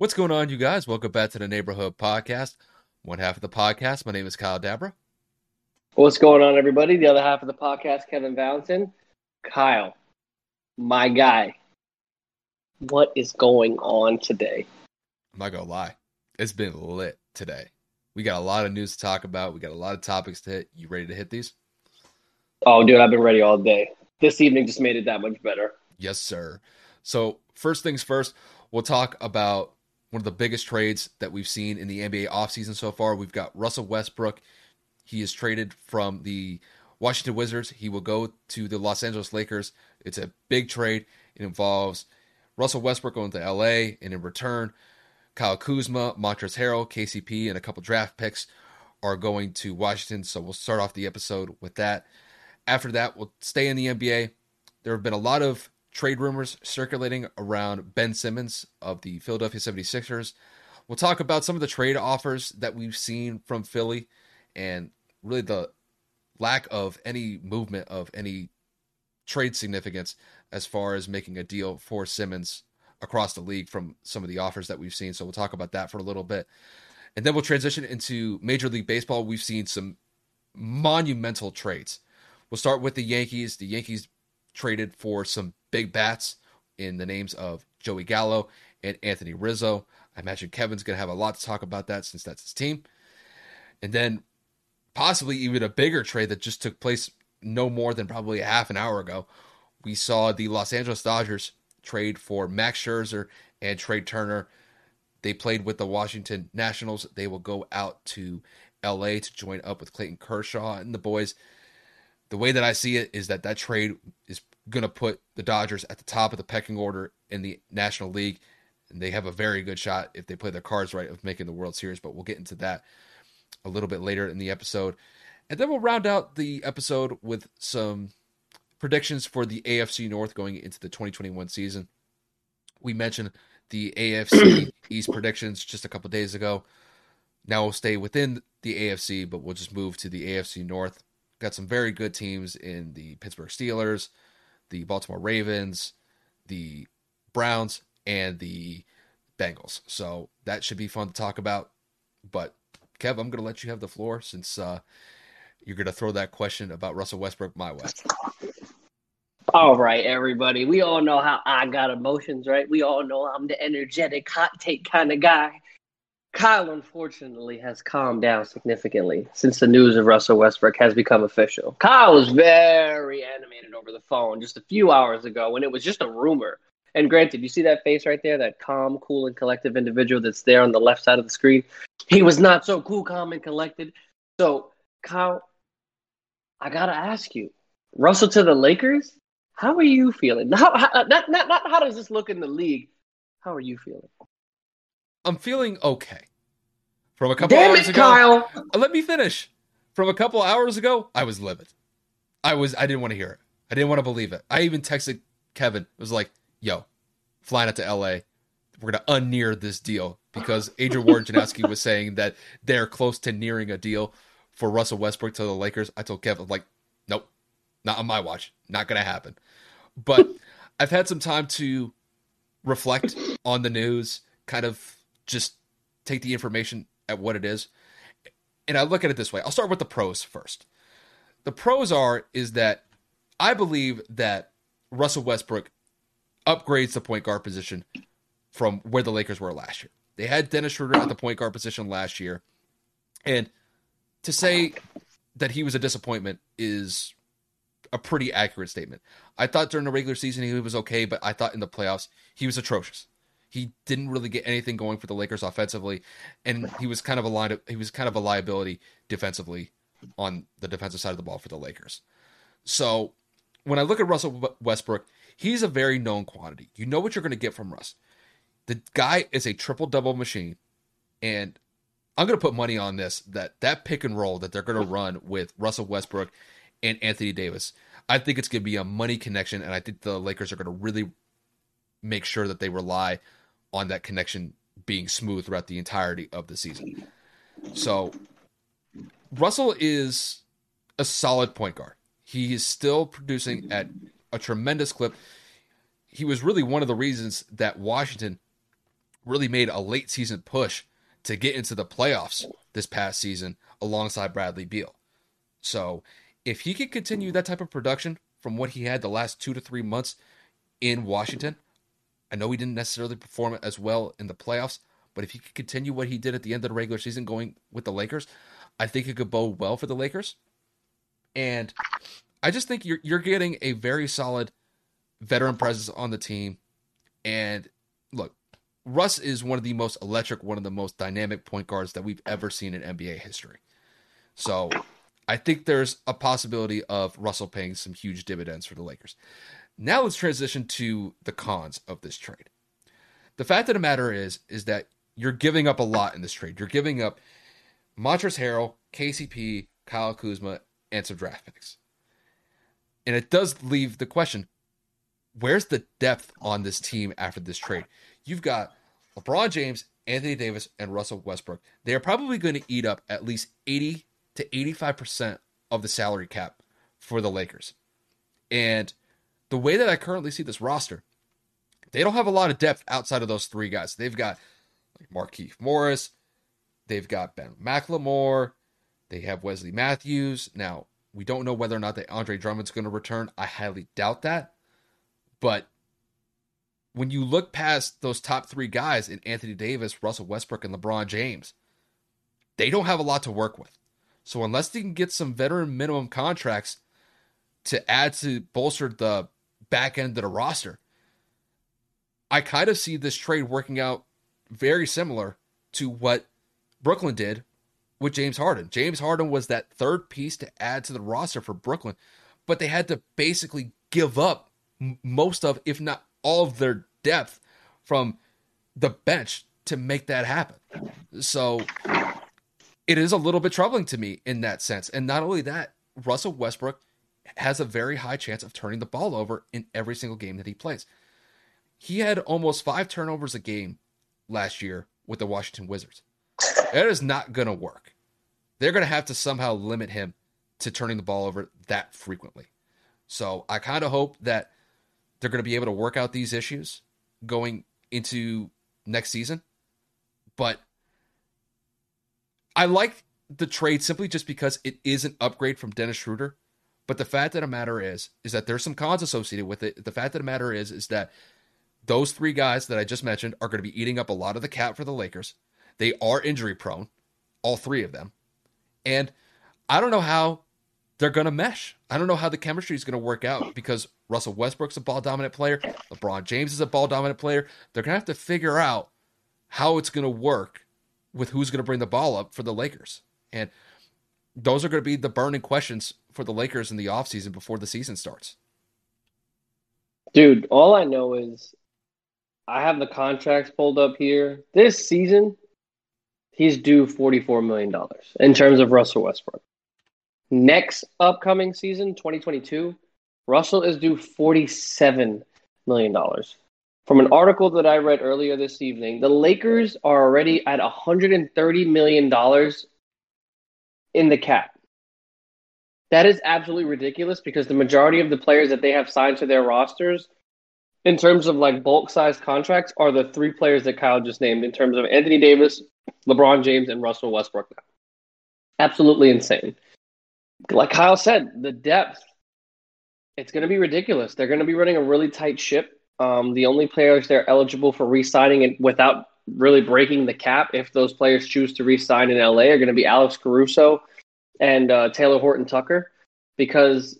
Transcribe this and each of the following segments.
What's going on, you guys? Welcome back to the Neighborhood Podcast. One half of the podcast. My name is Kyle Dabra. What's going on, everybody? The other half of the podcast, Kevin Valentin. Kyle, my guy, what is going on today? I'm not gonna lie, it's been lit today. We got a lot of news to talk about. We got a lot of topics to hit. You ready to hit these? Oh, dude, I've been ready all day. This evening just made it that much better. Yes, sir. So first things first, we'll talk about one of the biggest trades that we've seen in the NBA offseason so far. We've got Russell Westbrook. He is traded from the Washington Wizards. He will go to the Los Angeles Lakers. It's a big trade. It involves Russell Westbrook going to LA, and in return, Kyle Kuzma, Montrezl Harrell, KCP, and a couple draft picks are going to Washington. So we'll start off the episode with that. After that, we'll stay in the NBA. There have been a lot of trade rumors circulating around Ben Simmons of the Philadelphia 76ers. We'll talk about some of the trade offers that we've seen from Philly and really the lack of any movement of any trade significance as far as making a deal for Simmons across the league from some of the offers that we've seen. So we'll talk about that for a little bit. And then we'll transition into Major League Baseball. We've seen some monumental trades. We'll start with the Yankees. The Yankees traded for some big bats in the names of Joey Gallo and Anthony Rizzo. I imagine Kevin's going to have a lot to talk about that since that's his team. And then possibly even a bigger trade that just took place no more than probably a half an hour ago. We saw the Los Angeles Dodgers trade for Max Scherzer and Trea Turner. They played with the Washington Nationals. They will go out to LA to join up with Clayton Kershaw and the boys. The way that I see it is that that trade is going to put the Dodgers at the top of the pecking order in the National League. And they have a very good shot if they play their cards right of making the World Series. But we'll get into that a little bit later in the episode. And then we'll round out the episode with some predictions for the AFC North going into the 2021 season. We mentioned the AFC East predictions just a couple days ago. Now we'll stay within the AFC, but we'll just move to the AFC North. Got some very good teams in the Pittsburgh Steelers, the Baltimore Ravens, the Browns, and the Bengals. So that should be fun to talk about. But Kev, I'm going to let you have the floor since uh, you're going to throw that question about Russell Westbrook my way. All right, everybody. We all know how I got emotions, right? We all know I'm the energetic, hot take kind of guy. Kyle, unfortunately, has calmed down significantly since the news of Russell Westbrook has become official. Kyle was very animated over the phone just a few hours ago when it was just a rumor. And granted, you see that face right there, that calm, cool, and collective individual that's there on the left side of the screen? He was not so cool, calm, and collected. So, Kyle, I got to ask you Russell to the Lakers? How are you feeling? How, how, uh, not, not, not how does this look in the league? How are you feeling? I'm feeling okay. From a couple Damn hours it, ago, Kyle. Uh, let me finish. From a couple hours ago, I was livid. I was I didn't want to hear it. I didn't want to believe it. I even texted Kevin. It was like, "Yo, flying out to LA. We're gonna unnear this deal because Adrian Wojnarowski was saying that they're close to nearing a deal for Russell Westbrook to the Lakers." I told Kevin, like, "Nope, not on my watch. Not gonna happen." But I've had some time to reflect on the news, kind of just take the information at what it is. And I look at it this way. I'll start with the pros first. The pros are is that I believe that Russell Westbrook upgrades the point guard position from where the Lakers were last year. They had Dennis Schroeder at the point guard position last year. And to say that he was a disappointment is a pretty accurate statement. I thought during the regular season he was okay, but I thought in the playoffs he was atrocious. He didn't really get anything going for the Lakers offensively, and he was kind of a line he was kind of a liability defensively on the defensive side of the ball for the Lakers. So when I look at Russell Westbrook, he's a very known quantity. You know what you're going to get from Russ. The guy is a triple double machine, and I'm going to put money on this that that pick and roll that they're going to run with Russell Westbrook and Anthony Davis. I think it's going to be a money connection, and I think the Lakers are going to really make sure that they rely on that connection being smooth throughout the entirety of the season. So Russell is a solid point guard. He is still producing at a tremendous clip. He was really one of the reasons that Washington really made a late season push to get into the playoffs this past season alongside Bradley Beal. So, if he could continue that type of production from what he had the last two to three months in Washington, I know he didn't necessarily perform as well in the playoffs, but if he could continue what he did at the end of the regular season going with the Lakers, I think it could bode well for the Lakers. And I just think you're you're getting a very solid veteran presence on the team. And look, Russ is one of the most electric, one of the most dynamic point guards that we've ever seen in NBA history. So I think there's a possibility of Russell paying some huge dividends for the Lakers. Now let's transition to the cons of this trade. The fact of the matter is, is that you're giving up a lot in this trade. You're giving up Montrezl Harrell, KCP, Kyle Kuzma, and some draft picks. And it does leave the question where's the depth on this team after this trade? You've got LeBron James, Anthony Davis, and Russell Westbrook. They are probably going to eat up at least 80 to 85% of the salary cap for the Lakers. And the way that I currently see this roster, they don't have a lot of depth outside of those three guys. They've got like Markieff Morris, they've got Ben McLemore, they have Wesley Matthews. Now, we don't know whether or not that Andre Drummond's going to return. I highly doubt that. But when you look past those top three guys in Anthony Davis, Russell Westbrook, and LeBron James, they don't have a lot to work with. So unless they can get some veteran minimum contracts to add to bolster the back end of the roster, I kind of see this trade working out very similar to what Brooklyn did with James Harden. James Harden was that third piece to add to the roster for Brooklyn, but they had to basically give up most of, if not all of their depth from the bench to make that happen. So it is a little bit troubling to me in that sense. And not only that, Russell Westbrook has a very high chance of turning the ball over in every single game that he plays. He had almost five turnovers a game last year with the Washington Wizards. That is not going to work. They're going to have to somehow limit him to turning the ball over that frequently. So I kind of hope that they're going to be able to work out these issues going into next season. But I like the trade simply just because it is an upgrade from Dennis Schroeder. But the fact of the matter is, is that there's some cons associated with it. The fact of the matter is, is that those three guys that I just mentioned are going to be eating up a lot of the cap for the Lakers. They are injury prone, all three of them. And I don't know how they're going to mesh. I don't know how the chemistry is going to work out because Russell Westbrook's a ball dominant player. LeBron James is a ball dominant player. They're going to have to figure out how it's going to work with who's going to bring the ball up for the Lakers. And those are going to be the burning questions for the Lakers in the offseason before the season starts. Dude, all I know is I have the contracts pulled up here. This season, he's due $44 million in terms of Russell Westbrook. Next upcoming season, 2022, Russell is due $47 million. From an article that I read earlier this evening, the Lakers are already at $130 million in the cap. That is absolutely ridiculous because the majority of the players that they have signed to their rosters, in terms of like bulk size contracts, are the three players that Kyle just named in terms of Anthony Davis, LeBron James, and Russell Westbrook. Absolutely insane like Kyle said, the depth It's going to be ridiculous. They're going to be running a really tight ship. Um, the only players they're eligible for re-signing it without really breaking the cap, if those players choose to re-sign in LA, are going to be Alex Caruso and uh, Talen Horton Tucker, because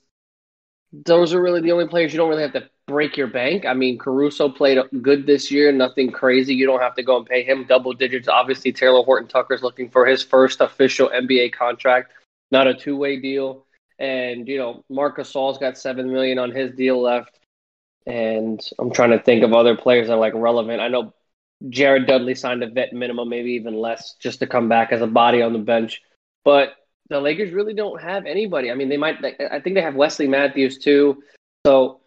those are really the only players you don't really have to break your bank. I mean, Caruso played good this year, nothing crazy. You don't have to go and pay him double digits. Obviously, Talen Horton Tucker's looking for his first official NBA contract, not a two way deal. And you know, Marcus Gasol's got seven million on his deal left. And I'm trying to think of other players that are like relevant. I know Jared Dudley signed a vet minimum, maybe even less, just to come back as a body on the bench. But the Lakers really don't have anybody. I mean, they might. I think they have Wesley Matthews too. So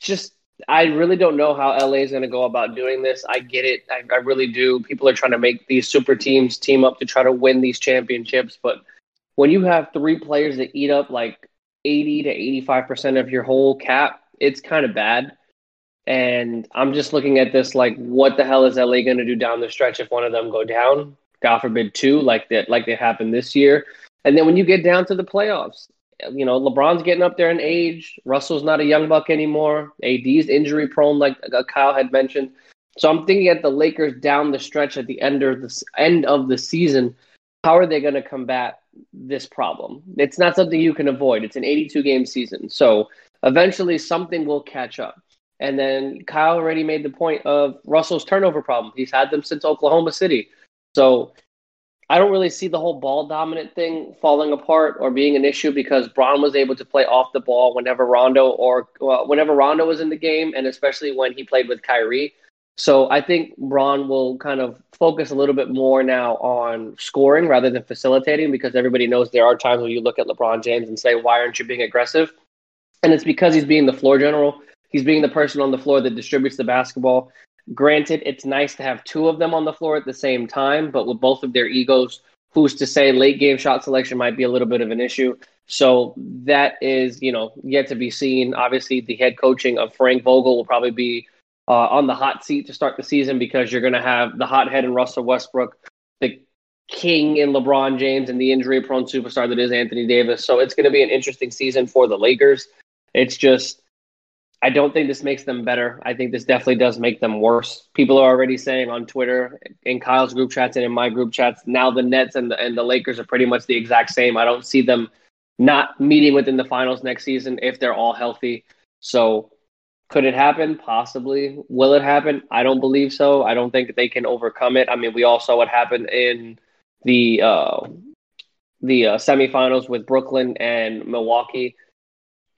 just I really don't know how LA is going to go about doing this. I get it. I, I, really do. People are trying to make these super teams team up to try to win these championships. But when you have three players that eat up like 80 to 85% of your whole cap, it's kind of bad. And I'm just looking at this like, what the hell is LA going to do down the stretch if one of them go down? God forbid, two, like that, like they happened this year. And then when you get down to the playoffs, you know, LeBron's getting up there in age. Russell's not a young buck anymore. AD's injury prone, like uh, Kyle had mentioned. So I'm thinking at the Lakers down the stretch at the end of the end of the season, how are they going to combat this problem? It's not something you can avoid. It's an 82 game season, so eventually something will catch up. And then Kyle already made the point of Russell's turnover problem. He's had them since Oklahoma City. So I don't really see the whole ball dominant thing falling apart or being an issue because Bron was able to play off the ball whenever Rondo or well, whenever Rondo was in the game, and especially when he played with Kyrie. So I think Bron will kind of focus a little bit more now on scoring rather than facilitating because everybody knows there are times when you look at LeBron James and say, "Why aren't you being aggressive?" And it's because he's being the floor general. He's being the person on the floor that distributes the basketball. Granted, it's nice to have two of them on the floor at the same time, but with both of their egos, who's to say late game shot selection might be a little bit of an issue. So that is, you know, yet to be seen. Obviously, the head coaching of Frank Vogel will probably be uh, on the hot seat to start the season because you're going to have the hothead in Russell Westbrook, the king in LeBron James, and the injury prone superstar that is Anthony Davis. So it's going to be an interesting season for the Lakers. It's just I don't think this makes them better. I think this definitely does make them worse. People are already saying on Twitter, in Kyle's group chats and in my group chats, now the Nets and the, and the Lakers are pretty much the exact same. I don't see them not meeting within the finals next season if they're all healthy. So could it happen? Possibly. Will it happen? I don't believe so. I don't think they can overcome it. I mean, we all saw what happened in the uh, the uh, semifinals with Brooklyn and Milwaukee.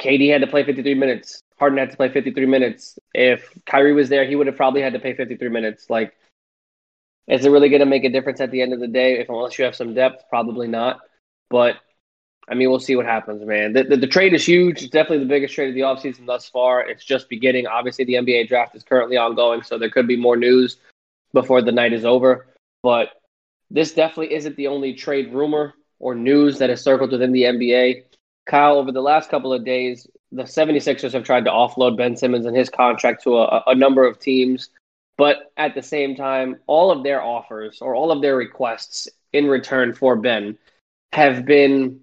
KD had to play 53 minutes. Harden had to play 53 minutes. If Kyrie was there, he would have probably had to play 53 minutes. Like, is it really going to make a difference at the end of the day? If unless you have some depth, probably not. But I mean, we'll see what happens, man. The, the, the, trade is huge. It's definitely the biggest trade of the offseason thus far. It's just beginning. Obviously, the NBA draft is currently ongoing, so there could be more news before the night is over. But this definitely isn't the only trade rumor or news that has circled within the NBA. Kyle, over the last couple of days, the 76ers have tried to offload Ben Simmons and his contract to a, a number of teams. But at the same time, all of their offers or all of their requests in return for Ben have been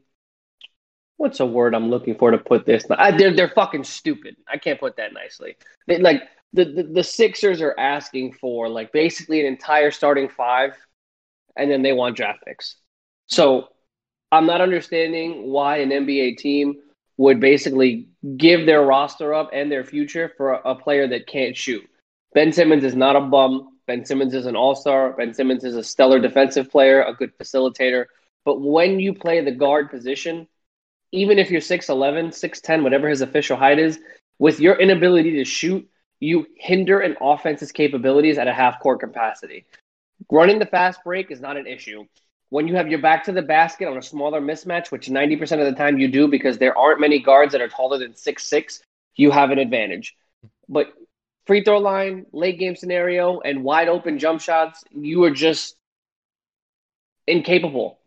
what's a word I'm looking for to put this? Uh, they're they're fucking stupid. I can't put that nicely. They, like the, the the Sixers are asking for like basically an entire starting five, and then they want draft picks. So I'm not understanding why an NBA team would basically give their roster up and their future for a, player that can't shoot. Ben Simmons is not a bum. Ben Simmons is an all star. Ben Simmons is a stellar defensive player, a good facilitator. But when you play the guard position, even if you're 6'11, 6'10, whatever his official height is, with your inability to shoot, you hinder an offense's capabilities at a half court capacity. Running the fast break is not an issue when you have your back to the basket on a smaller mismatch, which 90% of the time you do because there aren't many guards that are taller than six six, you have an advantage. But free throw line, late game scenario, and wide open jump shots, you are just incapable.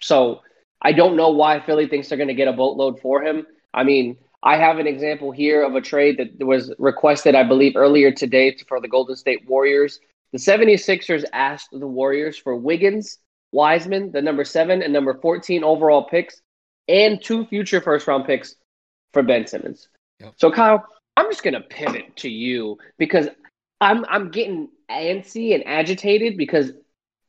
So I don't know why Philly thinks they're going to get a boatload for him. I mean, I have an example here of a trade that was requested, I believe, earlier today for the Golden State Warriors. The 76ers asked the Warriors for Wiggins, Wiseman, the number seven and number 14 overall picks, and two future first round picks for Ben Simmons. Yep. So Kyle, I'm just gonna pivot to you because I'm I'm getting antsy and agitated because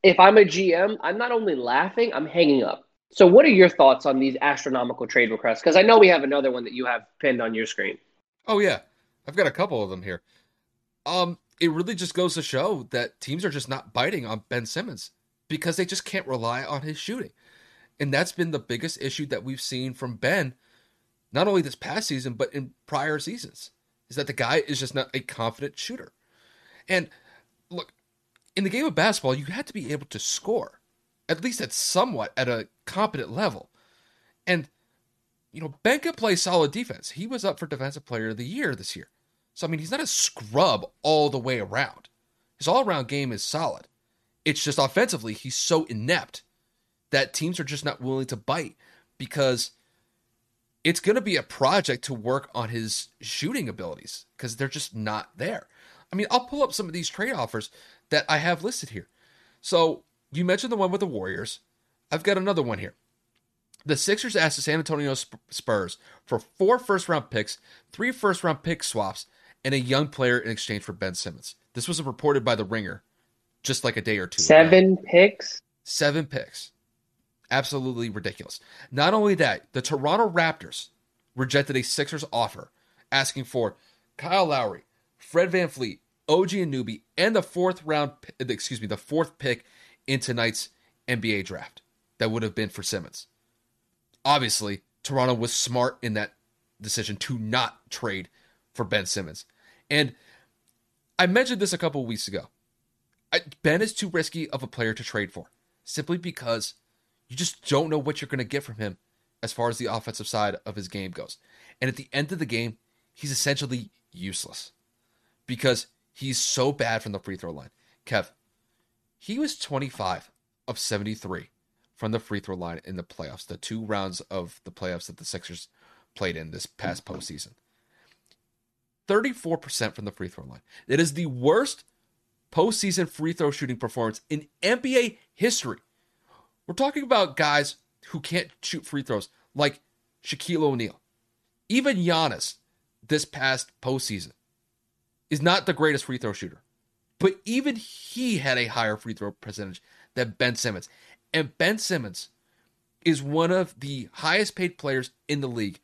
if I'm a GM, I'm not only laughing, I'm hanging up. So what are your thoughts on these astronomical trade requests? Because I know we have another one that you have pinned on your screen. Oh yeah, I've got a couple of them here. Um, it really just goes to show that teams are just not biting on Ben Simmons because they just can't rely on his shooting. And that's been the biggest issue that we've seen from Ben, not only this past season, but in prior seasons, is that the guy is just not a confident shooter. And look, in the game of basketball, you had to be able to score, at least at somewhat at a competent level. And, you know, Ben can play solid defense. He was up for Defensive Player of the Year this year. So, I mean, he's not a scrub all the way around. His all around game is solid. It's just offensively, he's so inept that teams are just not willing to bite because it's going to be a project to work on his shooting abilities because they're just not there. I mean, I'll pull up some of these trade offers that I have listed here. So, you mentioned the one with the Warriors. I've got another one here. The Sixers asked the San Antonio Spurs for four first round picks, three first round pick swaps, and a young player in exchange for Ben Simmons. This was reported by The Ringer just like a day or two. Seven ago. picks? Seven picks. Absolutely ridiculous. Not only that, the Toronto Raptors rejected a Sixers offer asking for Kyle Lowry, Fred VanVleet, OG Anunoby, and the fourth round, excuse me, the fourth pick in tonight's NBA draft that would have been for Simmons. Obviously, Toronto was smart in that decision to not trade for Ben Simmons. And I mentioned this a couple weeks ago. I, ben is too risky of a player to trade for simply because you just don't know what you're going to get from him as far as the offensive side of his game goes. And at the end of the game, he's essentially useless because he's so bad from the free throw line. Kev, he was 25 of 73 from the free throw line in the playoffs, the two rounds of the playoffs that the Sixers played in this past postseason. 34% from the free throw line. It is the worst postseason free throw shooting performance in NBA history. We're talking about guys who can't shoot free throws like Shaquille O'Neal. Even Giannis this past postseason is not the greatest free throw shooter, but even he had a higher free throw percentage than Ben Simmons. And Ben Simmons is one of the highest paid players in the league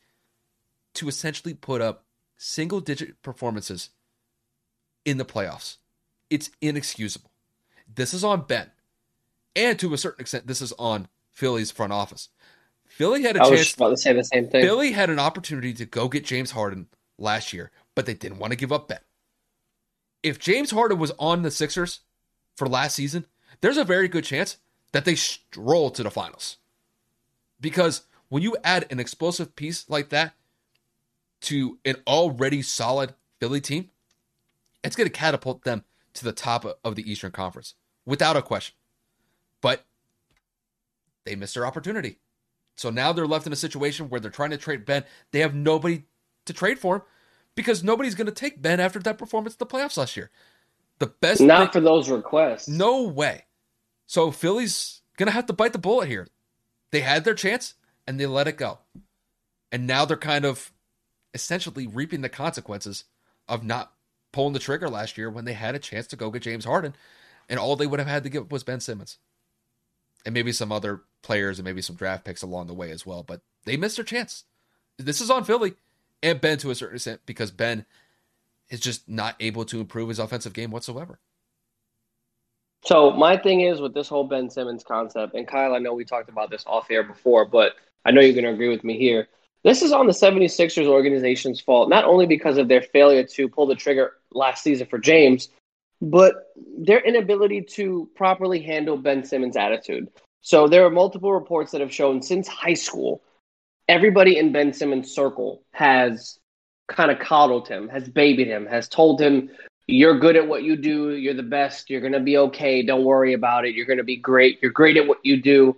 to essentially put up single digit performances in the playoffs. It's inexcusable. This is on Ben. And to a certain extent, this is on Philly's front office. Philly had a I chance. was about to say the same thing. Philly had an opportunity to go get James Harden last year, but they didn't want to give up Ben. If James Harden was on the Sixers for last season, there's a very good chance that they stroll to the finals. Because when you add an explosive piece like that to an already solid Philly team, it's going to catapult them to the top of the Eastern Conference without a question. But they missed their opportunity. So now they're left in a situation where they're trying to trade Ben. They have nobody to trade for him because nobody's going to take Ben after that performance in the playoffs last year. The best not thing, for those requests. No way. So Philly's going to have to bite the bullet here. They had their chance and they let it go. And now they're kind of essentially reaping the consequences of not pulling the trigger last year when they had a chance to go get James Harden, and all they would have had to give was Ben Simmons, and maybe some other players and maybe some draft picks along the way as well. But they missed their chance. This is on Philly and Ben to a certain extent because Ben is just not able to improve his offensive game whatsoever. So my thing is with this whole Ben Simmons concept, and Kyle, I know we talked about this off air before, but I know you're going to agree with me here. This is on the 76ers organization's fault, not only because of their failure to pull the trigger last season for James, but their inability to properly handle Ben Simmons' attitude. So there are multiple reports that have shown since high school, everybody in Ben Simmons' circle has kind of coddled him, has babied him, has told him, You're good at what you do. You're the best. You're going to be okay. Don't worry about it. You're going to be great. You're great at what you do.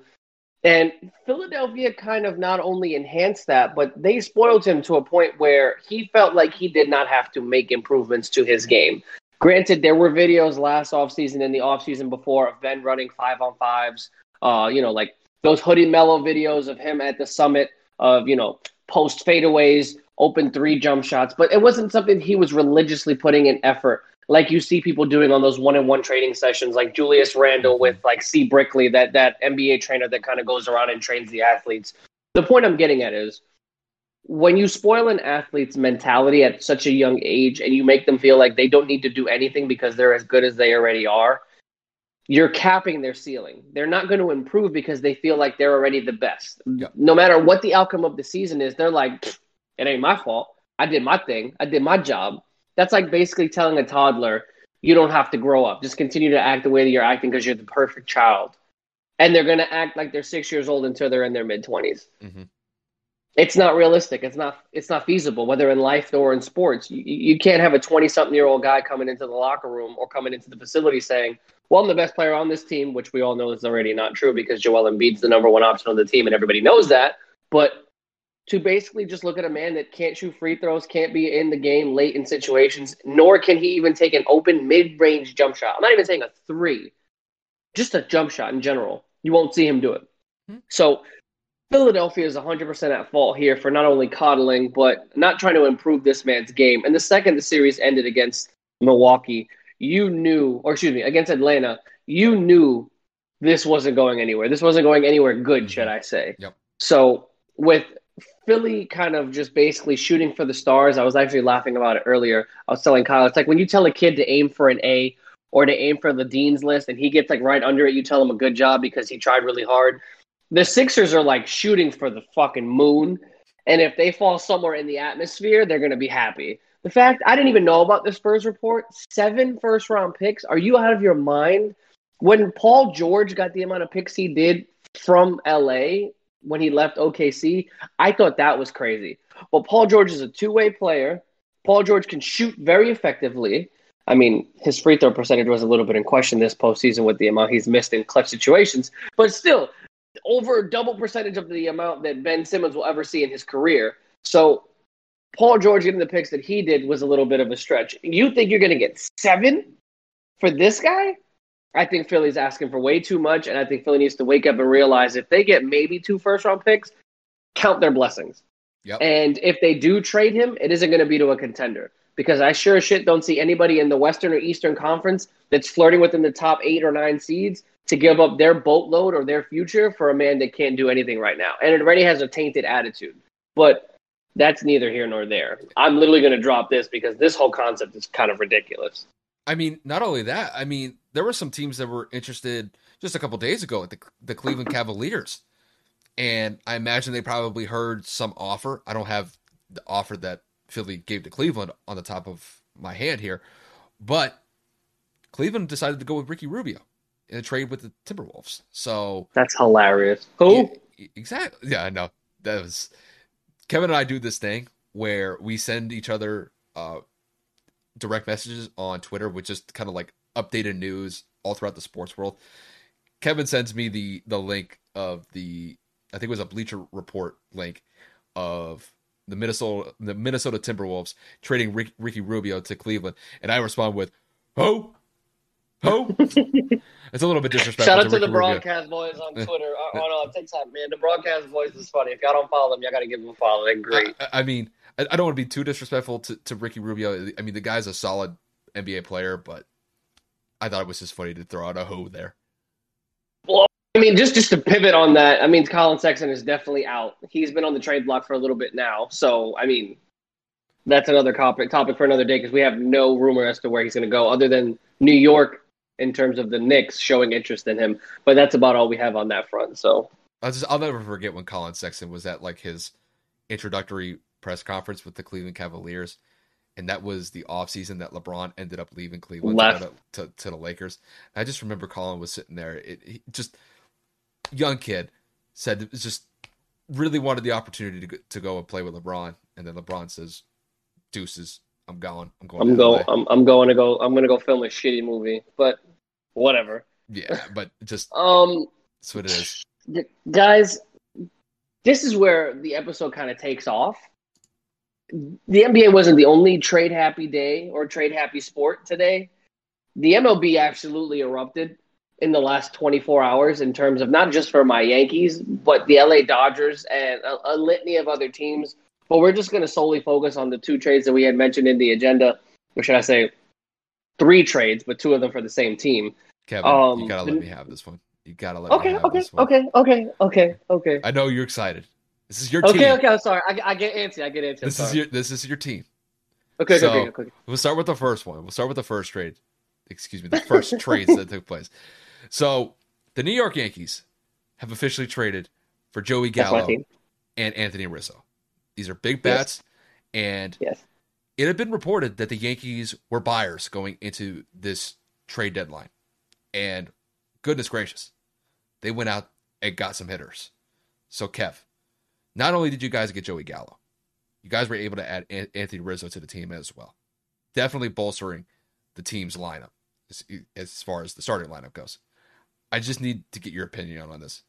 And Philadelphia kind of not only enhanced that, but they spoiled him to a point where he felt like he did not have to make improvements to his game. Granted, there were videos last offseason and the offseason before of Ben running five on fives, uh, you know, like those hoodie Melo videos of him at the summit of, you know, post fadeaways, open three jump shots, but it wasn't something he was religiously putting in effort like you see people doing on those one-on-one training sessions, like Julius Randle with like C. Brickley, that that NBA trainer that kind of goes around and trains the athletes. The point I'm getting at is when you spoil an athlete's mentality at such a young age and you make them feel like they don't need to do anything because they're as good as they already are, you're capping their ceiling. They're not going to improve because they feel like they're already the best. Yep. No matter what the outcome of the season is, they're like, it ain't my fault. I did my thing. I did my job. That's like basically telling a toddler, you don't have to grow up. Just continue to act the way that you're acting because you're the perfect child. And they're going to act like they're six years old until they're in their mid 20s. Mm-hmm. It's not realistic. It's not. It's not feasible, whether in life or in sports. You, you can't have a twenty-something-year-old guy coming into the locker room or coming into the facility saying, "Well, I'm the best player on this team," which we all know is already not true because Joel Embiid's the number one option on the team, and everybody knows that. But to basically just look at a man that can't shoot free throws, can't be in the game late in situations, nor can he even take an open mid range jump shot. I'm not even saying a three, just a jump shot in general. You won't see him do it. Mm-hmm. So Philadelphia is 100% at fault here for not only coddling, but not trying to improve this man's game. And the second the series ended against Milwaukee, you knew, or excuse me, against Atlanta, you knew this wasn't going anywhere. This wasn't going anywhere good, should mm-hmm. I say. Yep. So with Philly kind of just basically shooting for the stars. I was actually laughing about it earlier. I was telling Kyle, it's like when you tell a kid to aim for an A or to aim for the dean's list and he gets like right under it, you tell him a good job because he tried really hard. The Sixers are like shooting for the fucking moon. And if they fall somewhere in the atmosphere, they're going to be happy. The fact I didn't even know about the Spurs report seven first round picks. Are you out of your mind? When Paul George got the amount of picks he did from LA, when he left OKC, I thought that was crazy. Well, Paul George is a two way player. Paul George can shoot very effectively. I mean, his free throw percentage was a little bit in question this postseason with the amount he's missed in clutch situations, but still, over double percentage of the amount that Ben Simmons will ever see in his career. So, Paul George getting the picks that he did was a little bit of a stretch. You think you're going to get seven for this guy? I think Philly's asking for way too much, and I think Philly needs to wake up and realize if they get maybe two first round picks, count their blessings. Yep. And if they do trade him, it isn't going to be to a contender because I sure as shit don't see anybody in the Western or Eastern Conference that's flirting within the top eight or nine seeds to give up their boatload or their future for a man that can't do anything right now. And it already has a tainted attitude. But that's neither here nor there. I'm literally going to drop this because this whole concept is kind of ridiculous. I mean, not only that, I mean, there were some teams that were interested just a couple days ago at the the Cleveland Cavaliers, and I imagine they probably heard some offer. I don't have the offer that Philly gave to Cleveland on the top of my hand here, but Cleveland decided to go with Ricky Rubio in a trade with the Timberwolves. So that's hilarious. Who? Yeah, exactly. Yeah, I know. That was Kevin and I do this thing where we send each other uh, direct messages on Twitter with just kind of like updated news all throughout the sports world. Kevin sends me the the link of the I think it was a Bleacher Report link of the Minnesota the Minnesota Timberwolves trading Rick, Ricky Rubio to Cleveland, and I respond with, "Ho, ho." it's a little bit disrespectful. Shout out to, to the Rubio. broadcast boys on Twitter. Oh, oh, no, it takes time, man. The broadcast boys is funny. If y'all don't follow them, y'all got to give them a follow. They're great. I, I mean, I, I don't want to be too disrespectful to, to Ricky Rubio. I mean, the guy's a solid NBA player, but I thought it was just funny to throw out a hoe there. Well, I mean, just just to pivot on that, I mean, Collin Sexton is definitely out. He's been on the trade block for a little bit now, so I mean, that's another topic topic for another day because we have no rumor as to where he's going to go, other than New York in terms of the Knicks showing interest in him. But that's about all we have on that front. So I'll just I'll never forget when Collin Sexton was at like his introductory press conference with the Cleveland Cavaliers, and that was the offseason that LeBron ended up leaving Cleveland to, to, to, the Lakers. I just remember Collin was sitting there, it, just young kid said it was just really wanted the opportunity to to go and play with LeBron, and then LeBron says, "Deuces, I'm going. I'm going. I'm going. I'm, I'm going to go. I'm going to go film a shitty movie, but whatever." Yeah, but just um, that's what it is, guys. This is where the episode kind of takes off the NBA wasn't the only trade happy day or trade happy sport today. The MLB absolutely erupted in the last 24 hours in terms of not just for my Yankees, but the LA Dodgers and a, a litany of other teams but we're just going to solely focus on the two trades that we had mentioned in the agenda, or should I say, three trades, but two of them for the same team. Kevin, um, you gotta let me have this one. You gotta let okay, me have okay, this one. Okay, okay, okay, okay. Okay. I know you're excited. This is your okay, team. Okay, okay. I'm sorry. I, I get antsy. I get antsy. This is your this is your team. Okay, so, okay, okay, okay. We'll start with the first one. We'll start with the first trade. Excuse me, the first trades that took place. So the New York Yankees have officially traded for Joey Gallo and Anthony Rizzo. These are big bats, yes. and yes. it had been reported that the Yankees were buyers going into this trade deadline. And goodness gracious, they went out and got some hitters. So, Kev, not only did you guys get Joey Gallo, you guys were able to add Anthony Rizzo to the team as well. Definitely bolstering the team's lineup as, as far as the starting lineup goes. I just need to get your opinion on this.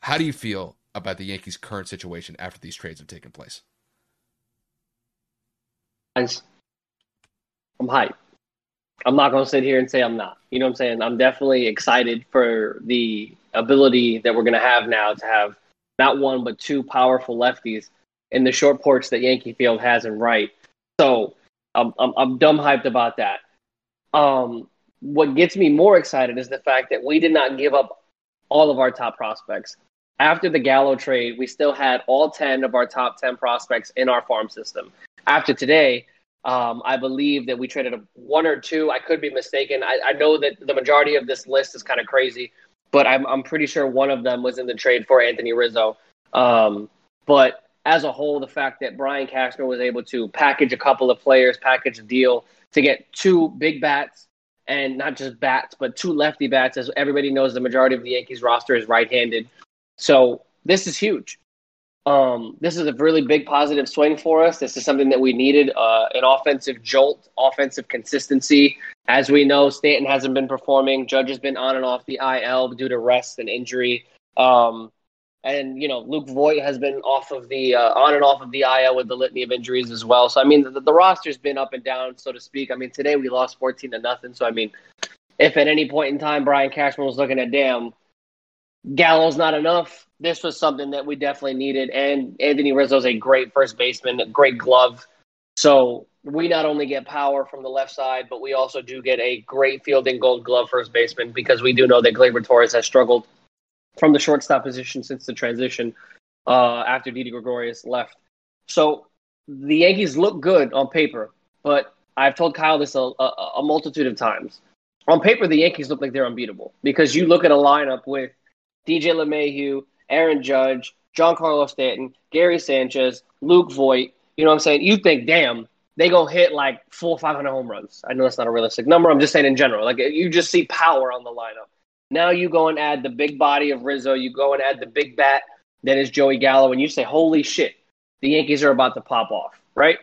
How do you feel about the Yankees' current situation after these trades have taken place? I'm hyped. I'm not going to sit here and say I'm not. You know what I'm saying? I'm definitely excited for the ability that we're going to have now to have not one but two powerful lefties in the short porch that Yankee Field has in right. So I'm, I'm, I'm dumb hyped about that. Um, what gets me more excited is the fact that we did not give up all of our top prospects. After the Gallo trade, we still had all 10 of our top 10 prospects in our farm system. After today, um, I believe that we traded one or two. I could be mistaken. I, I know that the majority of this list is kind of crazy, but I'm, I'm pretty sure one of them was in the trade for Anthony Rizzo. Um, but as a whole, the fact that Brian Cashman was able to package a couple of players, package a deal to get two big bats and not just bats, but two lefty bats. As everybody knows, the majority of the Yankees roster is right handed. So this is huge. Um, this is a really big positive swing for us. This is something that we needed uh, an offensive jolt, offensive consistency. As we know, Stanton hasn't been performing. Judge has been on and off the IL due to rest and injury. Um, and you know, Luke Voit has been off of the uh, on and off of the IL with the litany of injuries as well. So I mean, the, the roster's been up and down, so to speak. I mean, today we lost fourteen to nothing. So I mean, if at any point in time Brian Cashman was looking at damn, Gallo's not enough. This was something that we definitely needed. And Anthony Rizzo's a great first baseman, a great glove. So we not only get power from the left side, but we also do get a great fielding gold glove first baseman because we do know that Gleyber Torres has struggled from the shortstop position since the transition uh, after Didi Gregorius left. So the Yankees look good on paper, but I've told Kyle this a, a, a multitude of times. On paper, the Yankees look like they're unbeatable because you look at a lineup with – DJ LeMahieu, Aaron Judge, Giancarlo Stanton, Gary Sanchez, Luke Voit. You know what I'm saying? You think, damn, they go hit like full 500 home runs. I know that's not a realistic number. I'm just saying in general. Like you just see power on the lineup. Now you go and add the big body of Rizzo. You go and add the big bat that is Joey Gallo, and you say, holy shit, the Yankees are about to pop off, right?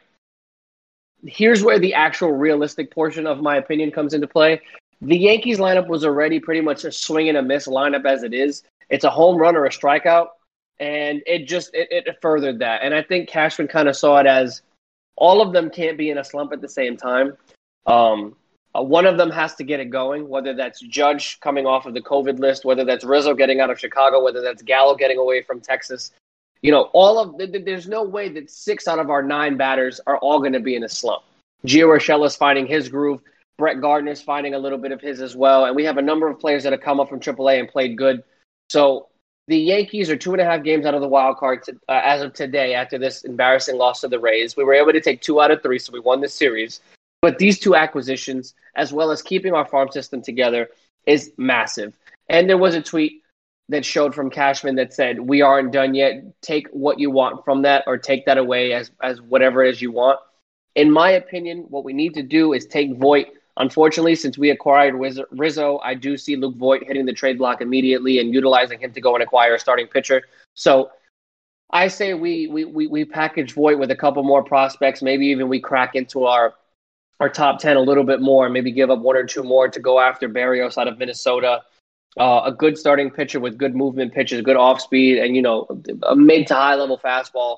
Here's where the actual realistic portion of my opinion comes into play. The Yankees lineup was already pretty much a swing and a miss lineup as it is it's a home run or a strikeout, and it just it, it furthered that. And I think Cashman kind of saw it as all of them can't be in a slump at the same time. Um, uh, one of them has to get it going, whether that's Judge coming off of the COVID list, whether that's Rizzo getting out of Chicago, whether that's Gallo getting away from Texas. You know, all of there's no way that six out of our nine batters are all going to be in a slump. Gio Urshela is finding his groove. Brett Gardner is finding a little bit of his as well, and we have a number of players that have come up from AAA and played good. So the Yankees are two and a half games out of the wild card to, uh, as of today after this embarrassing loss to the Rays. We were able to take two out of three, so we won the series. But these two acquisitions, as well as keeping our farm system together, is massive. And there was a tweet that showed from Cashman that said, "We aren't done yet. Take what you want from that, or take that away as as whatever is you want." In my opinion, what we need to do is take Voit Unfortunately, since we acquired Rizzo, I do see Luke Voit hitting the trade block immediately and utilizing him to go and acquire a starting pitcher. So I say we we we, we package Voit with a couple more prospects. Maybe even we crack into our our top ten a little bit more. And maybe give up one or two more to go after Berrios out of Minnesota. Uh, a good starting pitcher with good movement pitches, good off speed, and you know a mid to high level fastball.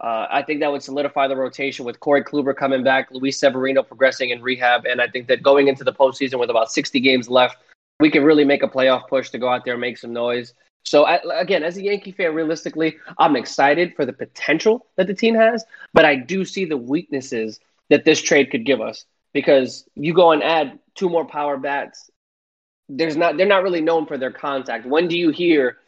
Uh, I think that would solidify the rotation with Corey Kluber coming back, Luis Severino progressing in rehab, and I think that going into the postseason with about 60 games left, we can really make a playoff push to go out there and make some noise. So again, as a Yankee fan, realistically, I'm excited for the potential that the team has, but I do see the weaknesses that this trade could give us because you go and add two more power bats. There's not they're not really known for their contact. When do you hear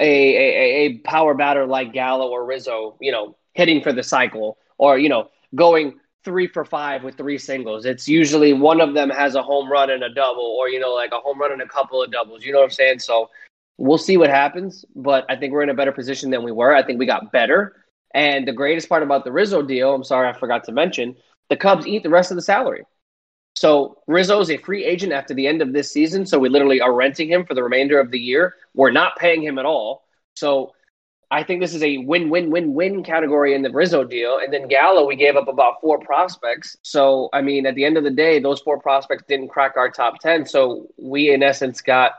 a, a, a power batter like Gallo or Rizzo, you know, hitting for the cycle or, you know, going three for five with three singles. It's usually one of them has a home run and a double, or you know, like a home run and a couple of doubles. You know what I'm saying? So we'll see what happens, but I think we're in a better position than we were. I think we got better. And the greatest part about the Rizzo deal, I'm sorry I forgot to mention, the Cubs eat the rest of the salary. So Rizzo is a free agent after the end of this season. So we literally are renting him for the remainder of the year. We're not paying him at all. So I think this is a win-win-win-win category in the Rizzo deal. And then Gallo, we gave up about four prospects. So I mean, at the end of the day, those four prospects didn't crack our top ten. So we, in essence, got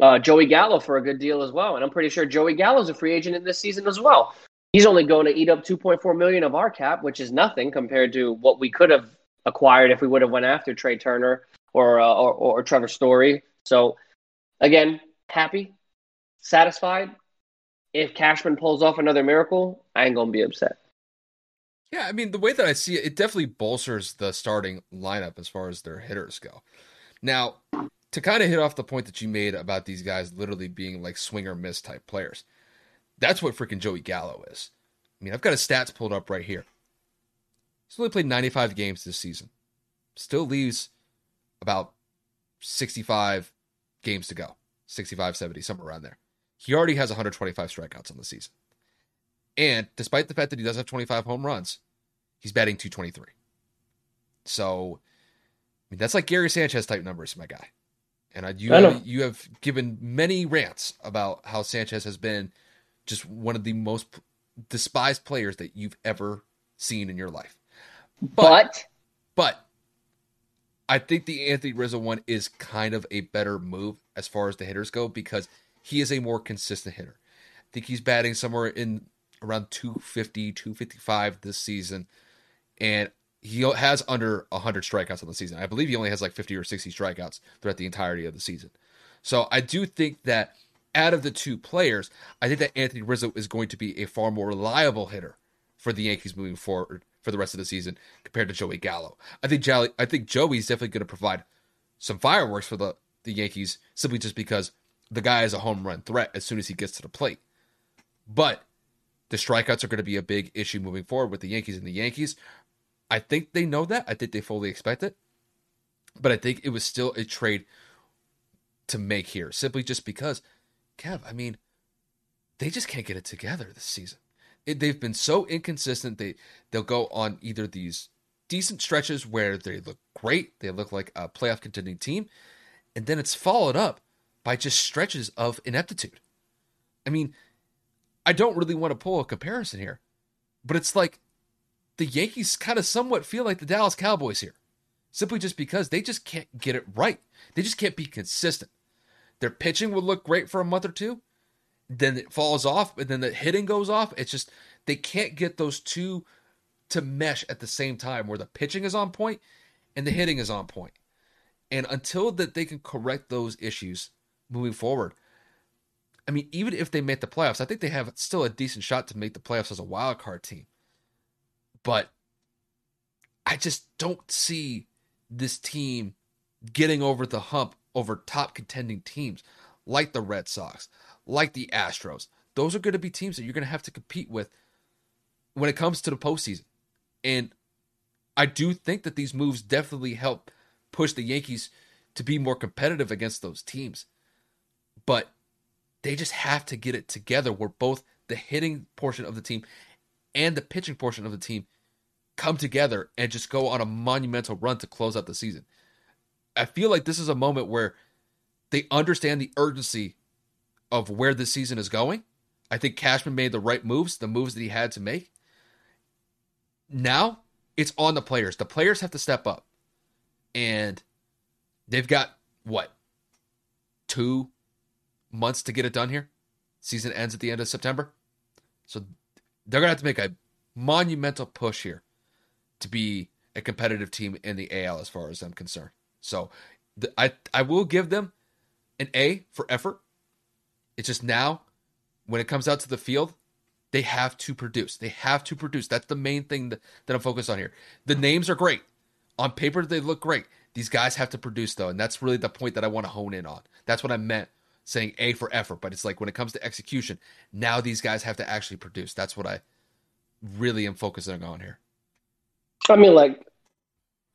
uh, Joey Gallo for a good deal as well. And I'm pretty sure Joey Gallo is a free agent in this season as well. He's only going to eat up 2.4 million of our cap, which is nothing compared to what we could have acquired if we would have went after Trea Turner or, uh, or, or Trevor Story. So again, happy, satisfied. If Cashman pulls off another miracle, I ain't gonna be upset. Yeah, I mean the way that I see it, it definitely bolsters the starting lineup as far as their hitters go. Now, to kind of hit off the point that you made about these guys literally being like swing or miss type players, that's what freaking Joey Gallo is. I mean, I've got his stats pulled up right here. He's only played 95 games this season. Still leaves about 65 games to go. 65, 70, somewhere around there. He already has 125 strikeouts on the season. And despite the fact that he does have 25 home runs, he's batting 223. So, I mean, that's like Gary Sanchez type numbers, my guy. And you have, you have given many rants about how Sanchez has been just one of the most despised players that you've ever seen in your life. But but, but I think the Anthony Rizzo one is kind of a better move as far as the hitters go because he is a more consistent hitter. I think he's batting somewhere in around 250, 255 this season. And he has under 100 strikeouts on the season. I believe he only has like 50 or 60 strikeouts throughout the entirety of the season. So I do think that out of the two players, I think that Anthony Rizzo is going to be a far more reliable hitter for the Yankees moving forward for the rest of the season compared to Joey Gallo. I think Joey, I think Joey's definitely going to provide some fireworks for the the Yankees simply just because the guy is a home run threat as soon as he gets to the plate. But the strikeouts are going to be a big issue moving forward with the Yankees, and the Yankees I think they know that. I think they fully expect it. But I think it was still a trade to make here, simply just because, Kev, I mean, they just can't get it together this season. It, they've been so inconsistent. They they'll go on either these decent stretches where they look great, they look like a playoff contending team, and then it's followed up by just stretches of ineptitude. I mean, I don't really want to pull a comparison here, but it's like the Yankees kind of somewhat feel like the Dallas Cowboys here, simply just because they just can't get it right. They just can't be consistent. Their pitching will look great for a month or two, then it falls off, and then the hitting goes off. It's just they can't get those two to mesh at the same time where the pitching is on point and the hitting is on point. And until that they can correct those issues moving forward, I mean, even if they make the playoffs, I think they have still a decent shot to make the playoffs as a wild card team. But I just don't see this team getting over the hump over top contending teams like the Red Sox, like the Astros. Those are going to be teams that you're going to have to compete with when it comes to the postseason. And I do think that these moves definitely help push the Yankees to be more competitive against those teams. But they just have to get it together where both the hitting portion of the team and the pitching portion of the team come together and just go on a monumental run to close out the season. I feel like this is a moment where they understand the urgency of where the season is going. I think Cashman made the right moves, the moves that he had to make. Now it's on the players. The players have to step up. And they've got what? Two months to get it done here. Season ends at the end of September. So they're going to have to make a monumental push here to be a competitive team in the AL as far as I'm concerned. So I I will give them an A for effort. It's just now, when it comes out to the field, they have to produce. They have to produce. That's the main thing that, that I'm focused on here. The names are great. On paper, they look great. These guys have to produce, though. And that's really the point that I want to hone in on. That's what I meant saying A for effort. But it's like when it comes to execution, now these guys have to actually produce. That's what I really am focusing on here. I mean, like,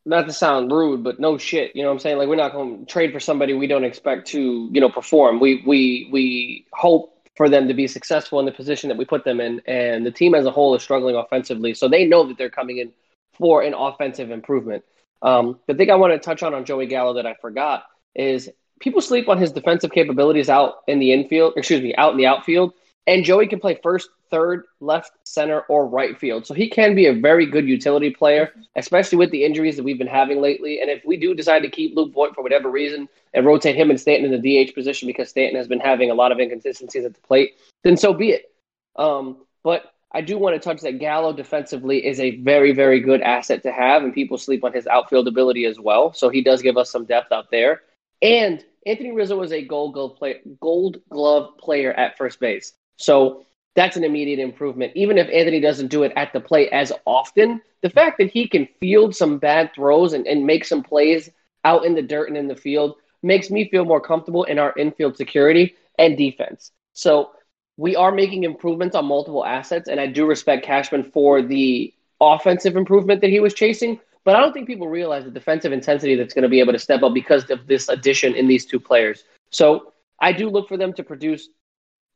not to sound rude, but no shit. You know what I'm saying? Like, we're not going to trade for somebody we don't expect to, you know, perform. We we we hope for them to be successful in the position that we put them in, and the team as a whole is struggling offensively. So they know that they're coming in for an offensive improvement. Um, the thing I want to touch on on Joey Gallo that I forgot is people sleep on his defensive capabilities out in the infield. Excuse me, out in the outfield. And Joey can play first, third, left, center, or right field. So he can be a very good utility player, especially with the injuries that we've been having lately. And if we do decide to keep Luke Voit for whatever reason and rotate him and Stanton in the DH position because Stanton has been having a lot of inconsistencies at the plate, then so be it. Um, but I do want to touch that Gallo defensively is a very, very good asset to have, and people sleep on his outfield ability as well. So he does give us some depth out there. And Anthony Rizzo was a gold glove player, gold glove player at first base. So that's an immediate improvement. Even if Anthony doesn't do it at the plate as often, the fact that he can field some bad throws and, and make some plays out in the dirt and in the field makes me feel more comfortable in our infield security and defense. So we are making improvements on multiple assets, and I do respect Cashman for the offensive improvement that he was chasing. But I don't think people realize the defensive intensity that's going to be able to step up because of this addition in these two players. So I do look for them to produce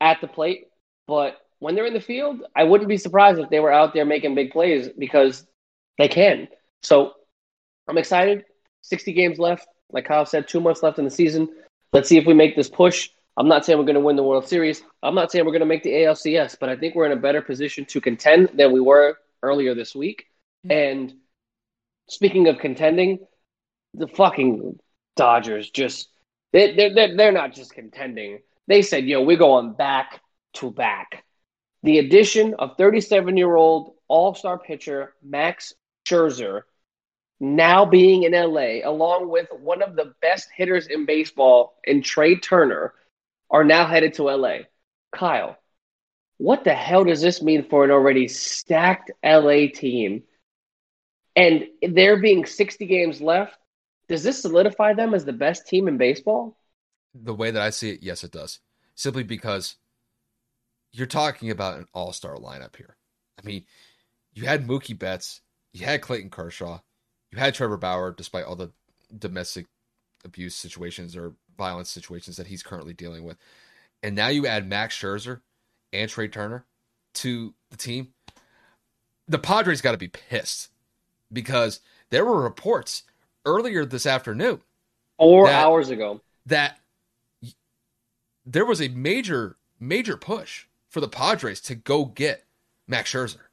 at the plate, but when they're in the field, I wouldn't be surprised if they were out there making big plays because they can. So I'm excited. 60 games left. Like Kyle said, two months left in the season. Let's see if we make this push. I'm not saying we're going to win the World Series. I'm not saying we're going to make the ALCS, but I think we're in a better position to contend than we were earlier this week. Mm-hmm. And speaking of contending, the fucking Dodgers just they, they're, they're not just contending. They said, yo, we're going back to back. The addition of 37 year old all star pitcher Max Scherzer now being in LA, along with one of the best hitters in baseball in Trea Turner, are now headed to LA. Kyle, what the hell does this mean for an already stacked LA team? And there being 60 games left, does this solidify them as the best team in baseball? The way that I see it, yes, it does. Simply because you're talking about an all star lineup here. I mean, you had Mookie Betts, you had Clayton Kershaw, you had Trevor Bauer, despite all the domestic abuse situations or violence situations that he's currently dealing with. And now you add Max Scherzer and Trea Turner to the team. The Padres got to be pissed because there were reports earlier this afternoon, four that, hours ago, that there was a major, major push for the Padres to go get Max Scherzer.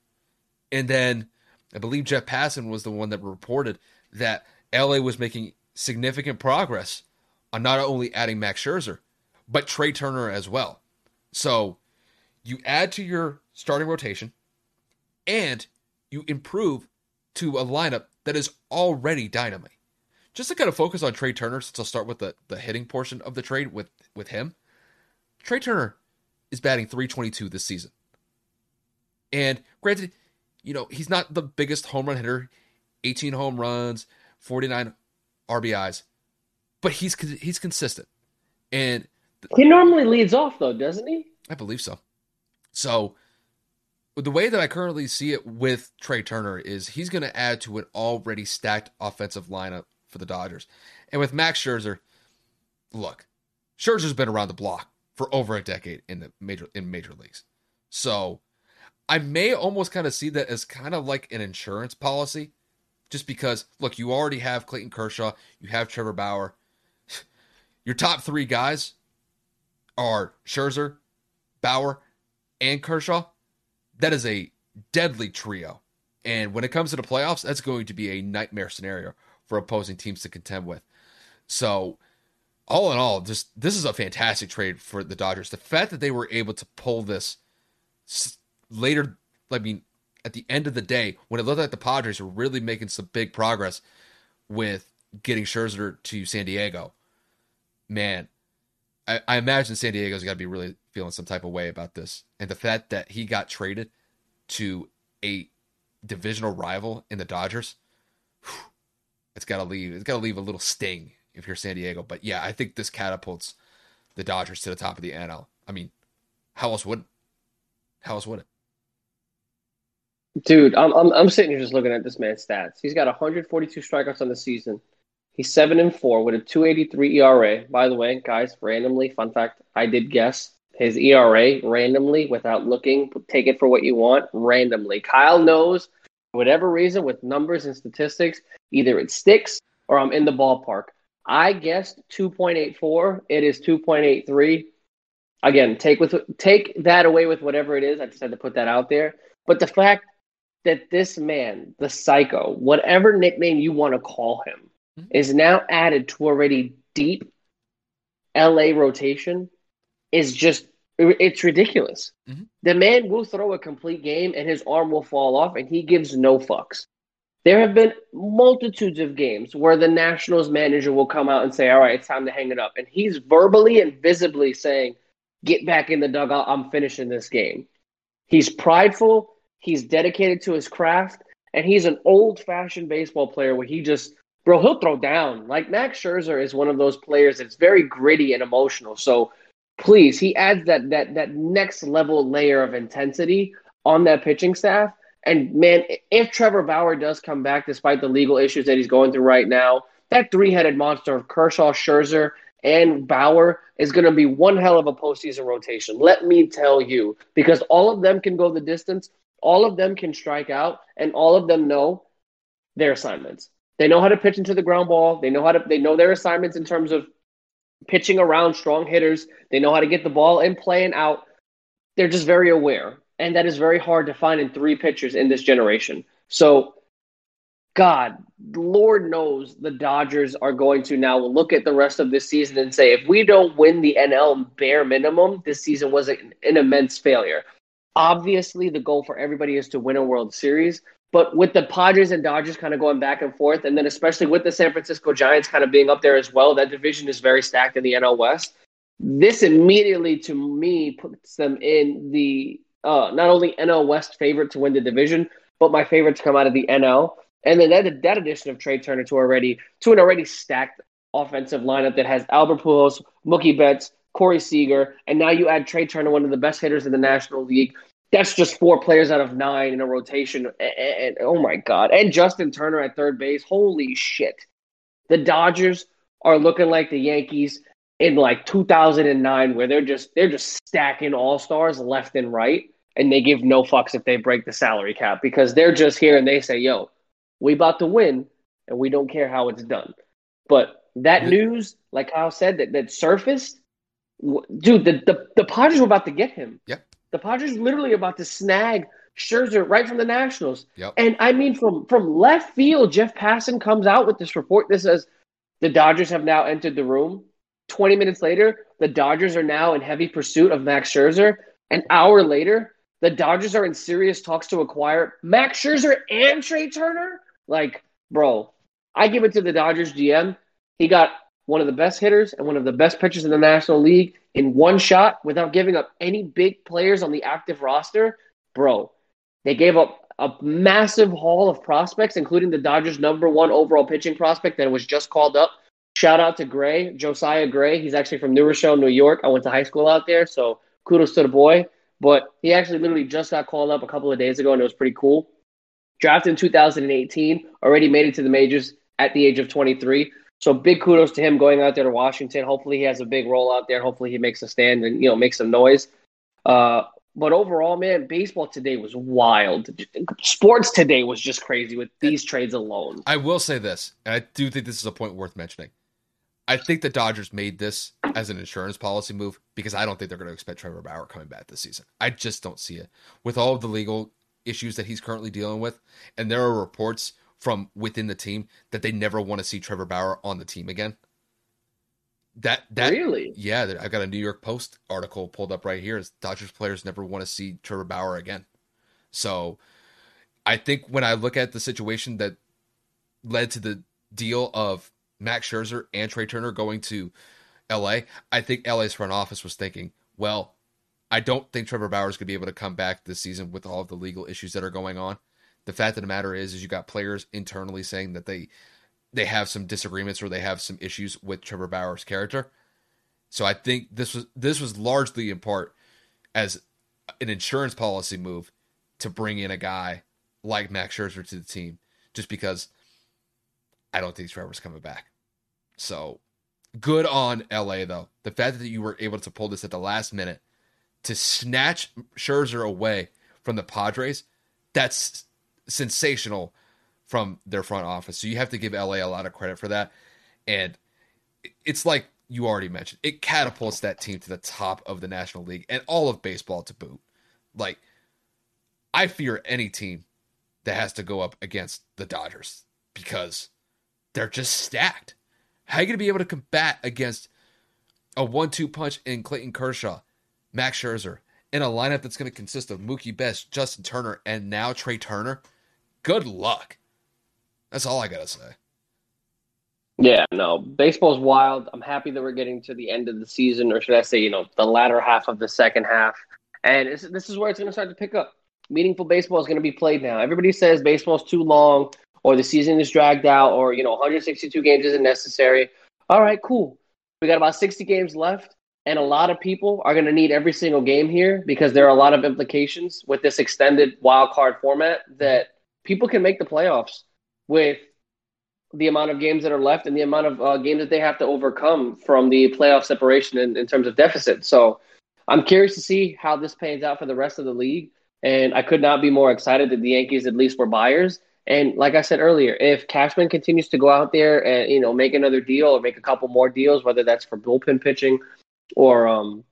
And then I believe Jeff Passan was the one that reported that LA was making significant progress on not only adding Max Scherzer, but Trea Turner as well. So you add to your starting rotation and you improve to a lineup that is already dynamite. Just to kind of focus on Trea Turner, since I'll start with the, the hitting portion of the trade with, with him. Trea Turner is batting 322 this season. And granted, you know, he's not the biggest home run hitter, 18 home runs, 49 RBIs, but he's he's consistent. And he normally leads off though, doesn't he? I believe so. So the way that I currently see it with Trea Turner is he's going to add to an already stacked offensive lineup for the Dodgers. And with Max Scherzer, look, Scherzer's been around the block for over a decade in the major in major leagues. So I may almost kind of see that as kind of like an insurance policy. Just because, look, you already have Clayton Kershaw, you have Trevor Bauer. Your top three guys are Scherzer, Bauer, and Kershaw that is a deadly trio. And when it comes to the playoffs, that's going to be a nightmare scenario for opposing teams to contend with. So, all in all, just this is a fantastic trade for the Dodgers. The fact that they were able to pull this later, I mean, at the end of the day, when it looked like the Padres were really making some big progress with getting Scherzer to San Diego, man, I, I imagine San Diego's got to be really feeling some type of way about this. And the fact that he got traded to a divisional rival in the Dodgers, whew, it's got to leave. It's got to leave a little sting if you're San Diego. But yeah, I think this catapults the Dodgers to the top of the NL. I mean, how else would? How else would it? Dude, I'm, I'm I'm sitting here just looking at this man's stats. He's got 142 strikeouts on the season. He's seven and four with a 2.83 ERA. By the way, guys, randomly, fun fact, I did guess his ERA randomly without looking. Take it for what you want. Randomly, Kyle knows whatever reason with numbers and statistics, either it sticks or I'm in the ballpark. I guessed 2.84. It is 2.83. Again, take with take that away with whatever it is. I just had to put that out there. But the fact that this man, the psycho, whatever nickname you want to call him, mm-hmm. is now added to already deep LA rotation is just it's ridiculous. Mm-hmm. The man will throw a complete game and his arm will fall off and he gives no fucks. There have been multitudes of games where the Nationals manager will come out and say, All right, it's time to hang it up. And he's verbally and visibly saying, Get back in the dugout. I'm finishing this game. He's prideful. He's dedicated to his craft. And he's an old fashioned baseball player where he just, bro, he'll throw down. Like Max Scherzer is one of those players that's very gritty and emotional. So please, he adds that that that next level layer of intensity on that pitching staff. And man, if Trevor Bauer does come back despite the legal issues that he's going through right now, that three-headed monster of Kershaw, Scherzer, and Bauer is going to be one hell of a postseason rotation. Let me tell you, because all of them can go the distance, all of them can strike out, and all of them know their assignments. They know how to pitch into the ground ball. They know how to. They know their assignments in terms of pitching around strong hitters. They know how to get the ball in play and out. They're just very aware. And that is very hard to find in three pitchers in this generation. So, God, Lord knows the Dodgers are going to now look at the rest of this season and say, if we don't win the NL bare minimum, this season was an, an immense failure. Obviously, the goal for everybody is to win a World Series, but with the Padres and Dodgers kind of going back and forth, and then especially with the San Francisco Giants kind of being up there as well, that division is very stacked in the NL West. This immediately, to me, puts them in the uh, not only NL West favorite to win the division, but my favorite to come out of the NL. And then that, that addition of Trea Turner to already to an already stacked offensive lineup that has Albert Pujols, Mookie Betts, Corey Seager, and now you add Trea Turner, one of the best hitters in the National League, that's just four players out of nine in a rotation. And, and, oh my God. And Justin Turner at third base. Holy shit. The Dodgers are looking like the Yankees in like 2009 where they're just they're just stacking all-stars left and right and they give no fucks if they break the salary cap because they're just here and they say, "Yo, we about to win and we don't care how it's done." But that news, like Kyle said, that that surfaced, dude, the the, the Padres were about to get him. Yep. The Padres literally about to snag Scherzer right from the Nationals. Yep. And I mean, from from left field, Jeff Passan comes out with this report that says the Dodgers have now entered the room. 20 minutes later, the Dodgers are now in heavy pursuit of Max Scherzer. An hour later, the Dodgers are in serious talks to acquire Max Scherzer and Trea Turner. Like, bro, I give it to the Dodgers GM. He got one of the best hitters and one of the best pitchers in the National League in one shot without giving up any big players on the active roster, bro, they gave up a massive haul of prospects, including the Dodgers' number one overall pitching prospect that was just called up. Shout out to Gray, Josiah Gray. He's actually from New Rochelle, New York. I went to high school out there, so kudos to the boy. But he actually literally just got called up a couple of days ago, and it was pretty cool. Drafted in 2018, already made it to the majors at the age of 23. So big kudos to him going out there to Washington. Hopefully he has a big role out there. Hopefully he makes a stand and you know makes some noise. Uh, but overall, man, baseball today was wild. Sports today was just crazy with these trades alone. I will say this, and I do think this is a point worth mentioning. I think the Dodgers made this as an insurance policy move because I don't think they're going to expect Trevor Bauer coming back this season. I just don't see it with all of the legal issues that he's currently dealing with, and there are reports from within the team that they never want to see Trevor Bauer on the team again. That that really, yeah. I've got a New York Post article pulled up right here. Is Dodgers players never want to see Trevor Bauer again. So, I think when I look at the situation that led to the deal of Max Scherzer and Trea Turner going to L.A., I think L.A.'s front office was thinking, well, I don't think Trevor Bauer is going to be able to come back this season with all of the legal issues that are going on. The fact of the matter is, is you got players internally saying that they they have some disagreements or they have some issues with Trevor Bauer's character. So I think this was this was largely in part as an insurance policy move to bring in a guy like Max Scherzer to the team, just because I don't think Trevor's coming back. So good on LA though. The fact that you were able to pull this at the last minute to snatch Scherzer away from the Padres, that's sensational from their front office. So you have to give LA a lot of credit for that. And it's like you already mentioned, it catapults that team to the top of the National League and all of baseball to boot. Like, I fear any team that has to go up against the Dodgers because they're just stacked. How are you going to be able to combat against a one two punch in Clayton Kershaw, Max Scherzer, in a lineup that's going to consist of Mookie Betts, Justin Turner, and now Trea Turner? Good luck. That's all I got to say. Yeah, no, baseball's wild. I'm happy that we're getting to the end of the season, or should I say, you know, the latter half of the second half. And this is where it's going to start to pick up. Meaningful baseball is going to be played now. Everybody says baseball's too long or the season is dragged out, or you know, 162 games isn't necessary. All right, cool. We got about 60 games left, and a lot of people are going to need every single game here because there are a lot of implications with this extended wild card format that people can make the playoffs with the amount of games that are left and the amount of uh, games that they have to overcome from the playoff separation in, in terms of deficit. So I'm curious to see how this pans out for the rest of the league. And I could not be more excited that the Yankees at least were buyers. And like I said earlier, if Cashman continues to go out there and you know make another deal or make a couple more deals, whether that's for bullpen pitching or um,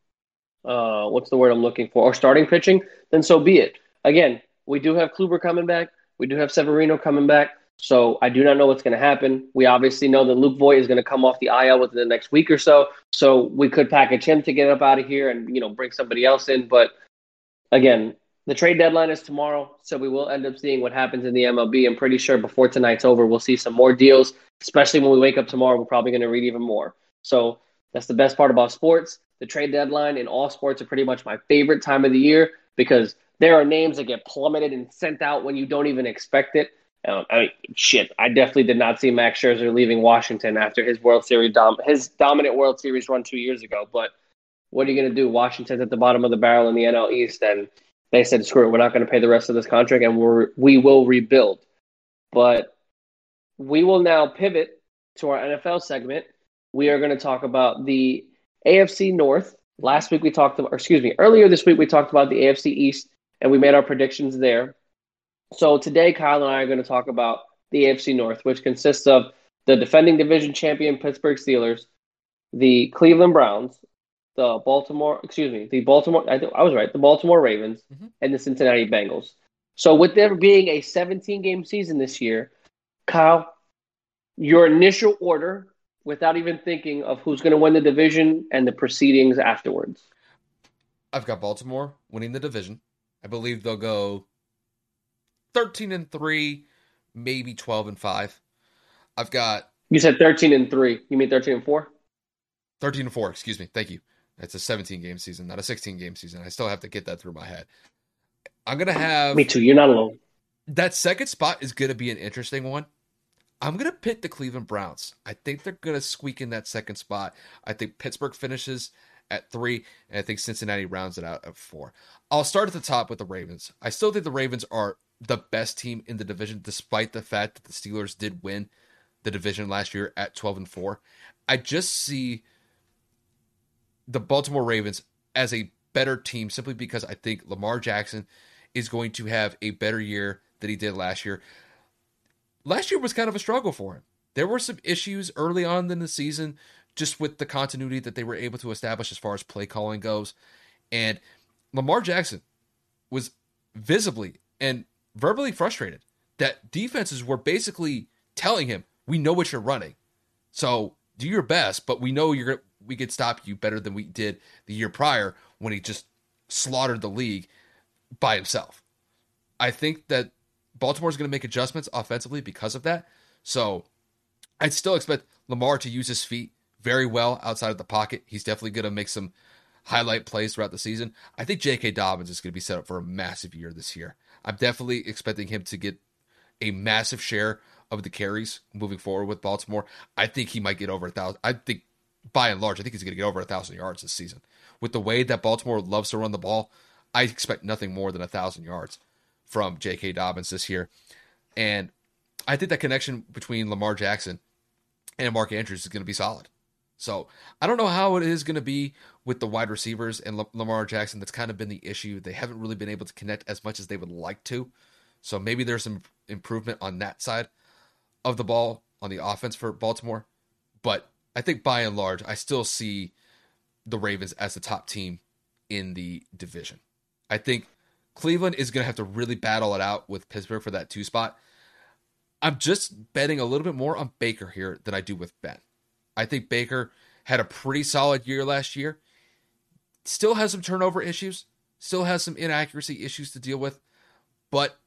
uh, what's the word I'm looking for, or starting pitching, then so be it. Again, we do have Kluber coming back. We do have Severino coming back. So I do not know what's going to happen. We obviously know that Luke Voit is going to come off the IL within the next week or so. So we could package him to get up out of here and you know bring somebody else in. But again, the trade deadline is tomorrow, so we will end up seeing what happens in the MLB. I'm pretty sure before tonight's over, we'll see some more deals. Especially when we wake up tomorrow, we're probably going to read even more. So that's the best part about sports. The trade deadline in all sports are pretty much my favorite time of the year because there are names that get plummeted and sent out when you don't even expect it. Um, I mean, shit, I definitely did not see Max Scherzer leaving Washington after his World Series dom- his dominant World Series run two years ago. But what are you going to do? Washington's at the bottom of the barrel in the NL East, and they said, screw it, we're not going to pay the rest of this contract and we're, we will rebuild. But we will now pivot to our NFL segment. We are going to talk about the AFC North. Last week we talked about, excuse me, earlier this week we talked about the AFC East and we made our predictions there. So today, Kyle and I are going to talk about the AFC North, which consists of the defending division champion Pittsburgh Steelers, the Cleveland Browns, the Baltimore, excuse me, the Baltimore, I, I was right, the Baltimore Ravens mm-hmm. and the Cincinnati Bengals. So, with there being a 17 game season this year, Kyle, your initial order without even thinking of who's going to win the division and the proceedings afterwards. I've got Baltimore winning the division. I believe they'll go 13 and 3, maybe 12 and 5. I've got You said 13 and 3. You mean 13 and 4? 13 and 4, excuse me. Thank you. It's a 17 game season, not a 16 game season. I still have to get that through my head. I'm gonna have me too. You're not alone. That second spot is gonna be an interesting one. I'm gonna pick the Cleveland Browns. I think they're gonna squeak in that second spot. I think Pittsburgh finishes at three, and I think Cincinnati rounds it out at four. I'll start at the top with the Ravens. I still think the Ravens are the best team in the division, despite the fact that the Steelers did win the division last year at 12 and 4. I just see the Baltimore Ravens as a better team simply because I think Lamar Jackson is going to have a better year than he did last year. Last year was kind of a struggle for him. There were some issues early on in the season just with the continuity that they were able to establish as far as play calling goes. And Lamar Jackson was visibly and verbally frustrated that defenses were basically telling him, "We know what you're running. So, do your best, but we know you're we could stop you better than we did the year prior when he just slaughtered the league by himself. I think that Baltimore's going to make adjustments offensively because of that. So I'd still expect Lamar to use his feet very well outside of the pocket. He's definitely going to make some highlight plays throughout the season. I think J.K. Dobbins is going to be set up for a massive year this year. I'm definitely expecting him to get a massive share of the carries moving forward with Baltimore. I think he might get over a thousand. I think by and large, I think he's going to get over a thousand yards this season. With the way that Baltimore loves to run the ball, I expect nothing more than a thousand yards from J.K. Dobbins this year. And I think that connection between Lamar Jackson and Mark Andrews is going to be solid. So I don't know how it is going to be with the wide receivers and Lamar Jackson. That's kind of been the issue. They haven't really been able to connect as much as they would like to. So maybe there's some improvement on that side of the ball on the offense for Baltimore. But I think by and large, I still see the Ravens as the top team in the division. I think Cleveland is going to have to really battle it out with Pittsburgh for that two spot. I'm just betting a little bit more on Baker here than I do with Ben. I think Baker had a pretty solid year last year. Still has some turnover issues, still has some inaccuracy issues to deal with, but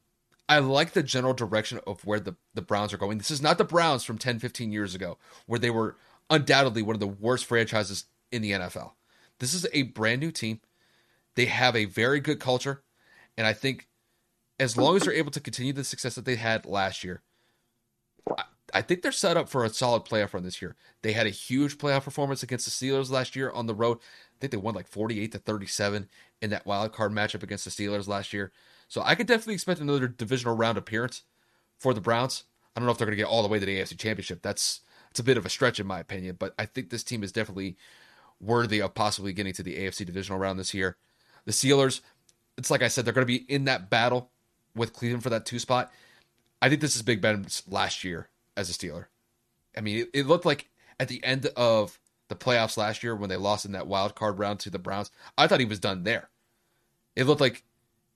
I like the general direction of where the, the Browns are going. This is not the Browns from 10, 15 years ago, where they were undoubtedly one of the worst franchises in the NFL. This is a brand new team. They have a very good culture. And I think as long as they're able to continue the success that they had last year, I, I think they're set up for a solid playoff run this year. They had a huge playoff performance against the Steelers last year on the road. I think they won like 48 to 37 in that wild card matchup against the Steelers last year. So I could definitely expect another divisional round appearance for the Browns. I don't know if they're going to get all the way to the AFC Championship. That's it's a bit of a stretch in my opinion, but I think this team is definitely worthy of possibly getting to the AFC divisional round this year. The Steelers, it's like I said, they're going to be in that battle with Cleveland for that two spot. I think this is Big Ben's last year as a Steeler. I mean, it, it looked like at the end of the playoffs last year when they lost in that wild card round to the Browns, I thought he was done there. It looked like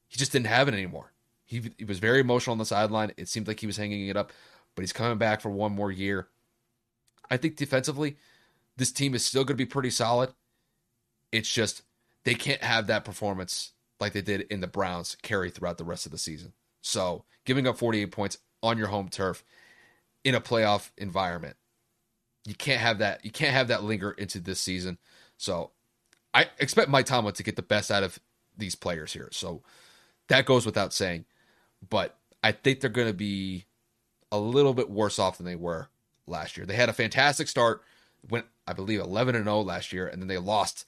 he just didn't have it anymore. He, he was very emotional on the sideline. It seemed like he was hanging it up, but he's coming back for one more year. I think defensively, this team is still going to be pretty solid. It's just they can't have that performance like they did in the Browns carry throughout the rest of the season. So giving up 48 points on your home turf in a playoff environment, you can't have that. You can't have that linger into this season. So I expect Mike Tomlin to get the best out of these players here. So that goes without saying. But I think they're going to be a little bit worse off than they were last year. They had a fantastic start, went I believe 11 and 0 last year, and then they lost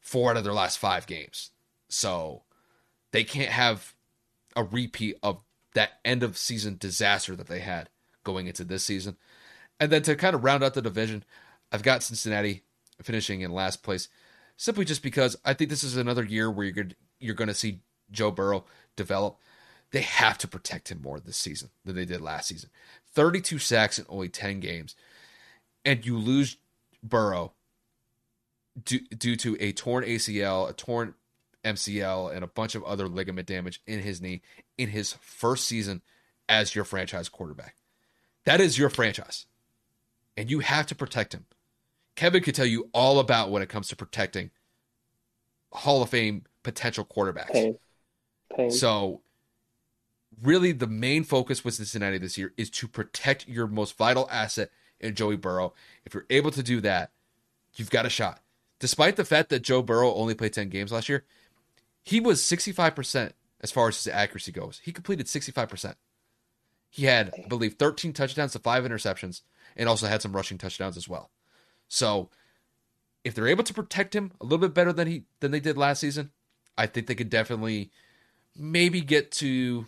four out of their last five games. So they can't have a repeat of that end of season disaster that they had going into this season. And then to kind of round out the division, I've got Cincinnati finishing in last place, simply just because I think this is another year where you're going you're going to see Joe Burrow develop. They have to protect him more this season than they did last season. 32 sacks in only 10 games, and you lose Burrow due, due to a torn ACL, a torn MCL, and a bunch of other ligament damage in his knee in his first season as your franchise quarterback. That is your franchise, and you have to protect him. Kevin could tell you all about when it comes to protecting Hall of Fame potential quarterbacks. Pain. Pain. So really the main focus with Cincinnati this year is to protect your most vital asset in Joey Burrow. If you're able to do that, you've got a shot. Despite the fact that Joe Burrow only played 10 games last year, he was 65% as far as his accuracy goes. He completed 65%. He had, I believe, 13 touchdowns to five interceptions and also had some rushing touchdowns as well. So if they're able to protect him a little bit better than he than they did last season, I think they could definitely maybe get to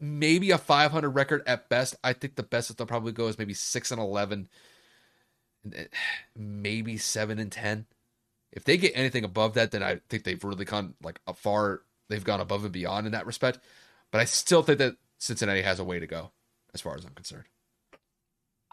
maybe a 500 record at best. I think the best that they'll probably go is maybe 6 and 11, maybe 7 and 10. If they get anything above that, then I think they've really gone like a far, they've gone above and beyond in that respect. But I still think that Cincinnati has a way to go as far as I'm concerned.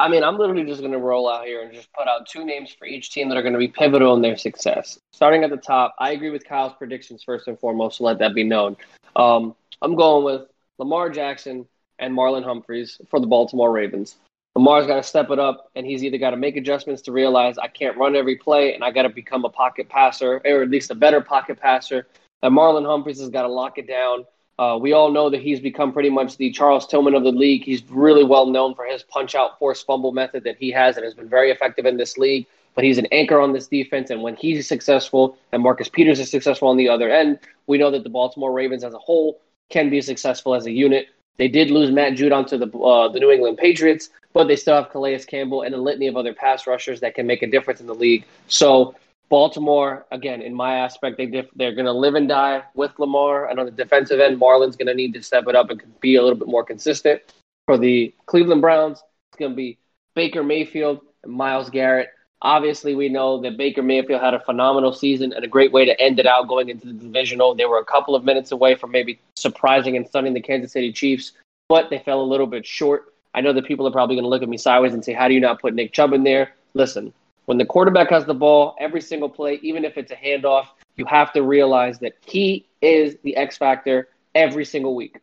I mean, I'm literally just going to roll out here and just put out two names for each team that are going to be pivotal in their success. Starting at the top, I agree with Kyle's predictions first and foremost, so let that be known. Um, I'm going with Lamar Jackson and Marlon Humphreys for the Baltimore Ravens. Lamar's got to step it up, and he's either got to make adjustments to realize I can't run every play, and I got to become a pocket passer, or at least a better pocket passer. And Marlon Humphreys has got to lock it down uh, we all know that he's become pretty much the Charles Tillman of the league. He's really well known for his punch out force fumble method that he has and has been very effective in this league. but he's an anchor on this defense. And when he's successful and Marcus Peters is successful on the other end, we know that the Baltimore Ravens as a whole can be successful as a unit. They did lose Matt Judon to the uh, the New England Patriots, but they still have Calais Campbell and a litany of other pass rushers that can make a difference in the league. So Baltimore, again, in my aspect, they they're going to live and die with Lamar. And on the defensive end, Marlon's going to need to step it up and be a little bit more consistent. For the Cleveland Browns, it's going to be Baker Mayfield and Myles Garrett. Obviously, we know that Baker Mayfield had a phenomenal season and a great way to end it out going into the divisional. They were a couple of minutes away from maybe surprising and stunning the Kansas City Chiefs, but they fell a little bit short. I know that people are probably going to look at me sideways and say, How do you not put Nick Chubb in there? Listen, when the quarterback has the ball, every single play, even if it's a handoff, you have to realize that he is the X factor every single week.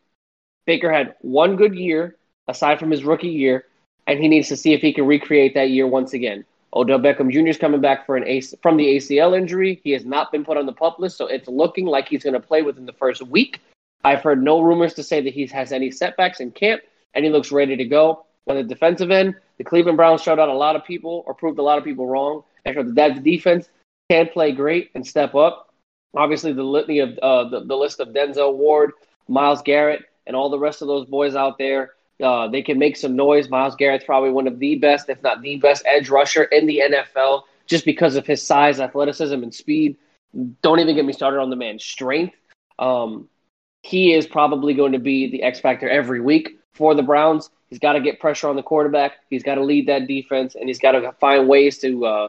Baker had one good year aside from his rookie year, and he needs to see if he can recreate that year once again. Odell Beckham Jr. is coming back for an AC, from the ACL injury. He has not been put on the pup list, so it's looking like he's going to play within the first week. I've heard no rumors to say that he has any setbacks in camp, and he looks ready to go. On the defensive end, the Cleveland Browns showed out a lot of people or proved a lot of people wrong and showed that the defense can play great and step up. Obviously, the litany of uh, the, the list of Denzel Ward, Myles Garrett, and all the rest of those boys out there, uh, they can make some noise. Myles Garrett's probably one of the best, if not the best, edge rusher in the NFL just because of his size, athleticism, and speed. Don't even get me started on the man's strength. Um, he is probably going to be the X factor every week for the Browns. He's got to get pressure on the quarterback. He's got to lead that defense, and he's got to find ways to uh,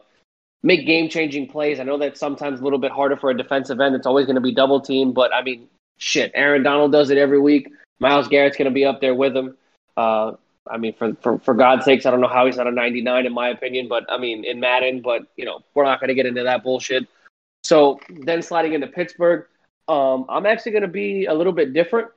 make game changing plays. I know that's sometimes a little bit harder for a defensive end. It's always going to be double team, but I mean, shit, Aaron Donald does it every week. Myles Garrett's going to be up there with him. Uh, I mean, for, for for God's sakes, I don't know how he's not a 99 in my opinion, but I mean in Madden. But you know, we're not going to get into that bullshit. So then sliding into Pittsburgh, um, I'm actually going to be a little bit different.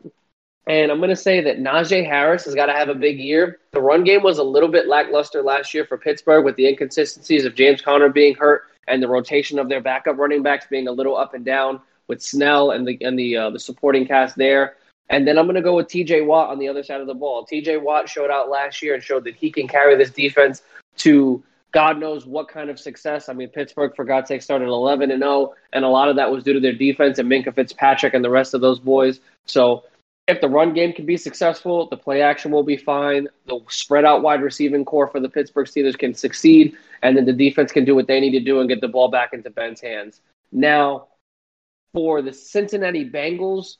And I'm going to say that Najee Harris has got to have a big year. The run game was a little bit lackluster last year for Pittsburgh with the inconsistencies of James Conner being hurt and the rotation of their backup running backs being a little up and down with Snell and the and the uh, the supporting cast there. And then I'm going to go with TJ Watt on the other side of the ball. TJ Watt showed out last year and showed that he can carry this defense to God knows what kind of success. I mean, Pittsburgh, for God's sake, started 11 and 0, and a lot of that was due to their defense and Minkah Fitzpatrick and the rest of those boys. So if the run game can be successful, the play action will be fine. The spread out wide receiving core for the Pittsburgh Steelers can succeed, and then the defense can do what they need to do and get the ball back into Ben's hands. Now, for the Cincinnati Bengals,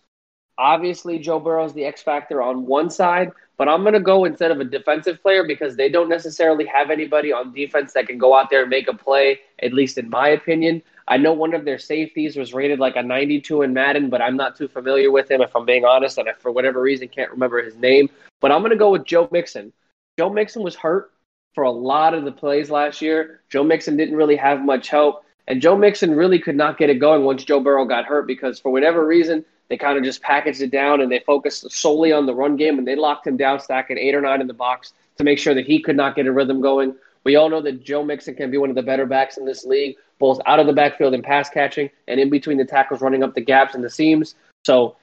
obviously Joe Burrow is the X factor on one side, but I'm going to go instead of a defensive player because they don't necessarily have anybody on defense that can go out there and make a play, at least in my opinion. I know one of their safeties was rated like a 92 in Madden, but I'm not too familiar with him, if I'm being honest, and I, for whatever reason, can't remember his name. But I'm going to go with Joe Mixon. Joe Mixon was hurt for a lot of the plays last year. Joe Mixon didn't really have much help. And Joe Mixon really could not get it going once Joe Burrow got hurt because, for whatever reason, they kind of just packaged it down and they focused solely on the run game and they locked him down, stacking eight or nine in the box to make sure that he could not get a rhythm going. We all know that Joe Mixon can be one of the better backs in this league, both out of the backfield and pass catching, and in between the tackles, running up the gaps and the seams. So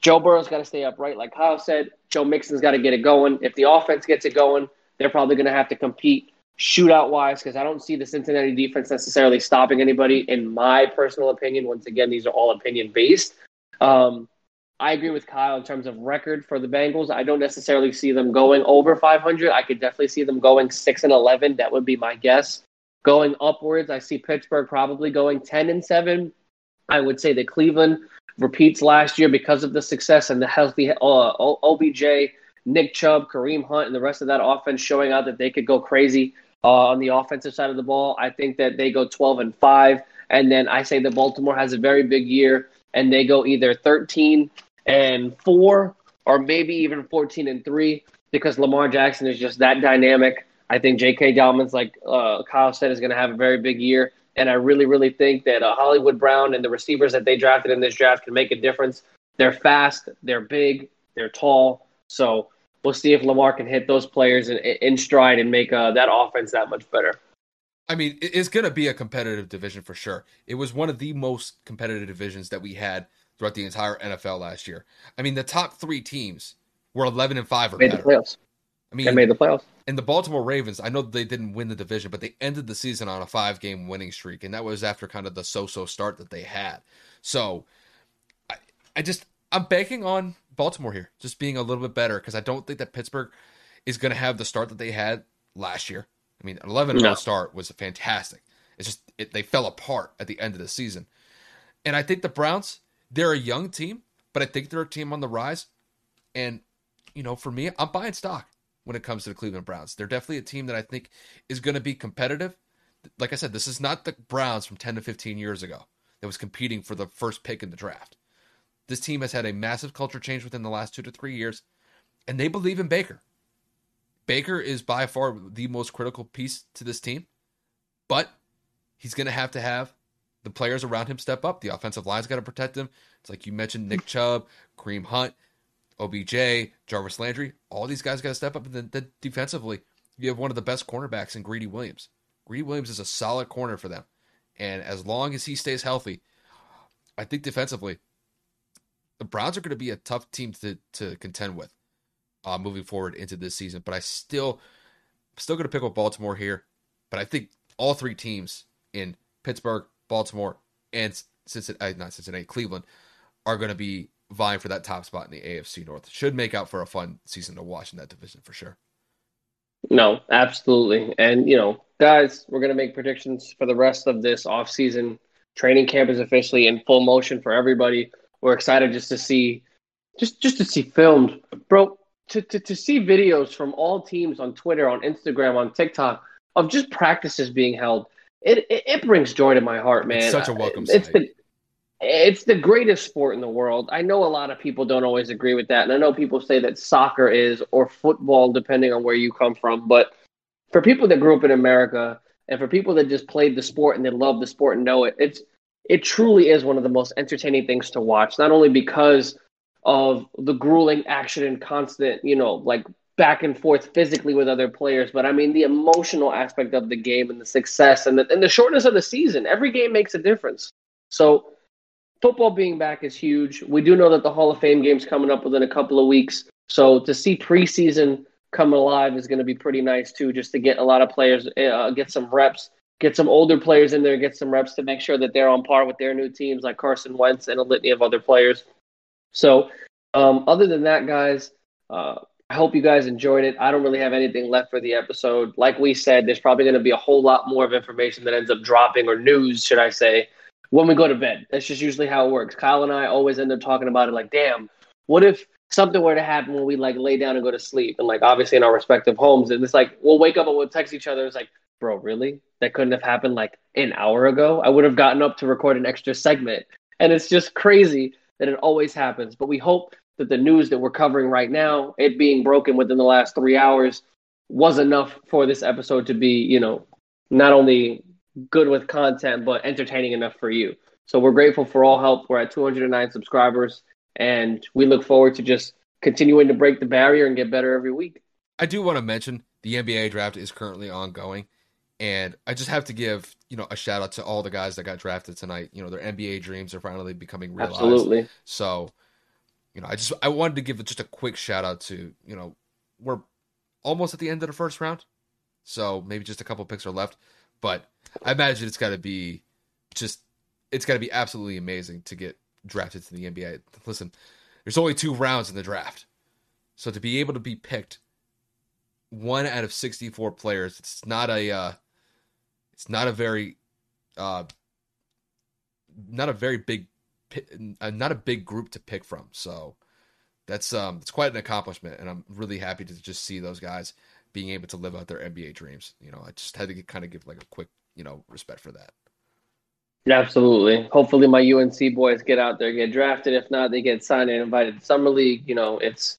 Joe Burrow's got to stay upright, like Kyle said. Joe Mixon's got to get it going. If the offense gets it going, they're probably going to have to compete shootout wise because I don't see the Cincinnati defense necessarily stopping anybody. In my personal opinion, once again, these are all opinion based. Um, I agree with Kyle in terms of record for the Bengals. I don't necessarily see them going over 500. I could definitely see them going 6 and 11. That would be my guess. Going upwards, I see Pittsburgh probably going 10 and 7. I would say that Cleveland repeats last year because of the success and the healthy uh, OBJ, Nick Chubb, Kareem Hunt, and the rest of that offense showing out that they could go crazy uh, on the offensive side of the ball. I think that they go 12 and 5. And then I say that Baltimore has a very big year and they go either 13 and four, or maybe even 14 and three, because Lamar Jackson is just that dynamic. I think J.K. Dobbins, like uh, Kyle said, is going to have a very big year. And I really, really think that uh, Hollywood Brown and the receivers that they drafted in this draft can make a difference. They're fast, they're big, they're tall. So we'll see if Lamar can hit those players in, in stride and make uh, that offense that much better. I mean, it's going to be a competitive division for sure. It was one of the most competitive divisions that we had throughout the entire NFL last year. I mean, the top three teams were 11 and 5 or Made better. The playoffs. I mean, they made the playoffs. And the Baltimore Ravens, I know they didn't win the division, but they ended the season on a five game winning streak. And that was after kind of the so so start that they had. So I, I just, I'm banking on Baltimore here, just being a little bit better because I don't think that Pittsburgh is going to have the start that they had last year. I mean, 11 no. start was fantastic. It's just, it, they fell apart at the end of the season. And I think the Browns, they're a young team, but I think they're a team on the rise. And, you know, for me, I'm buying stock when it comes to the Cleveland Browns. They're definitely a team that I think is going to be competitive. Like I said, this is not the Browns from 10 to 15 years ago that was competing for the first pick in the draft. This team has had a massive culture change within the last two to three years, and they believe in Baker. Baker is by far the most critical piece to this team, but he's going to have to have the players around him step up. The offensive line's got to protect him. It's like you mentioned Nick Chubb, Kareem Hunt. OBJ, Jarvis Landry, all these guys got to step up. And then, then defensively, you have one of the best cornerbacks in Greedy Williams. Greedy Williams is a solid corner for them. And as long as he stays healthy, I think defensively, the Browns are going to be a tough team to, to contend with uh, moving forward into this season. But I still, still going to pick up Baltimore here. But I think all three teams in Pittsburgh, Baltimore, and Cincinnati, uh, not Cincinnati, Cleveland, are going to be vying for that top spot in the AFC North. Should make out for a fun season to watch in that division for sure. No, absolutely. And, you know, guys, we're going to make predictions for the rest of this offseason. Training camp is officially in full motion for everybody. We're excited just to see just just to see filmed. Bro, to, to, to see videos from all teams on Twitter, on Instagram, on TikTok of just practices being held. It, it, it brings joy to my heart, man. It's such a welcome it's sight. Been, it's the greatest sport in the world. I know a lot of people don't always agree with that. And I know people say that soccer is or football, depending on where you come from. But for people that grew up in America and for people that just played the sport and they love the sport and know it, it's it truly is one of the most entertaining things to watch, not only because of the grueling action and constant, you know, like back and forth physically with other players, but I mean the emotional aspect of the game and the success and the, and the shortness of the season. Every game makes a difference. So football being back is huge. We do know that the Hall of Fame game's coming up within a couple of weeks. So to see preseason come alive is going to be pretty nice too, just to get a lot of players, uh, get some reps, get some older players in there, get some reps to make sure that they're on par with their new teams like Carson Wentz and a litany of other players. So um, other than that, guys, uh, I hope you guys enjoyed it. I don't really have anything left for the episode. Like we said, there's probably going to be a whole lot more of information that ends up dropping or news, should I say, when we go to bed. That's just usually how it works. Kyle and I always end up talking about it like, damn, what if something were to happen when we like lay down and go to sleep? And like obviously in our respective homes, and it's like we'll wake up and we'll text each other. It's like, bro, really? That couldn't have happened like an hour ago. I would have gotten up to record an extra segment. And it's just crazy that it always happens. But we hope that the news that we're covering right now, it being broken within the last three hours, was enough for this episode to be, you know, not only good with content, but entertaining enough for you. So we're grateful for all help. We're at 209 subscribers, and we look forward to just continuing to break the barrier and get better every week. I do want to mention the NBA draft is currently ongoing, and I just have to give you know a shout out to all the guys that got drafted tonight. You know their NBA dreams are finally becoming realized. Absolutely. So, you know, I just I wanted to give just a quick shout out to you know we're almost at the end of the first round, so maybe just a couple picks are left, but I imagine it's got to be just it's got to be absolutely amazing to get drafted to the NBA. Listen, there's only two rounds in the draft, so to be able to be picked one out of 64 players, it's not a uh, it's not a very uh, not a very big uh, not a big group to pick from. So that's um it's quite an accomplishment, and I'm really happy to just see those guys being able to live out their NBA dreams. You know, I just had to kind of give like a quick you know respect for that. Absolutely. Hopefully, my UNC boys get out there, get drafted. If not, they get signed and invited to summer league. You know, it's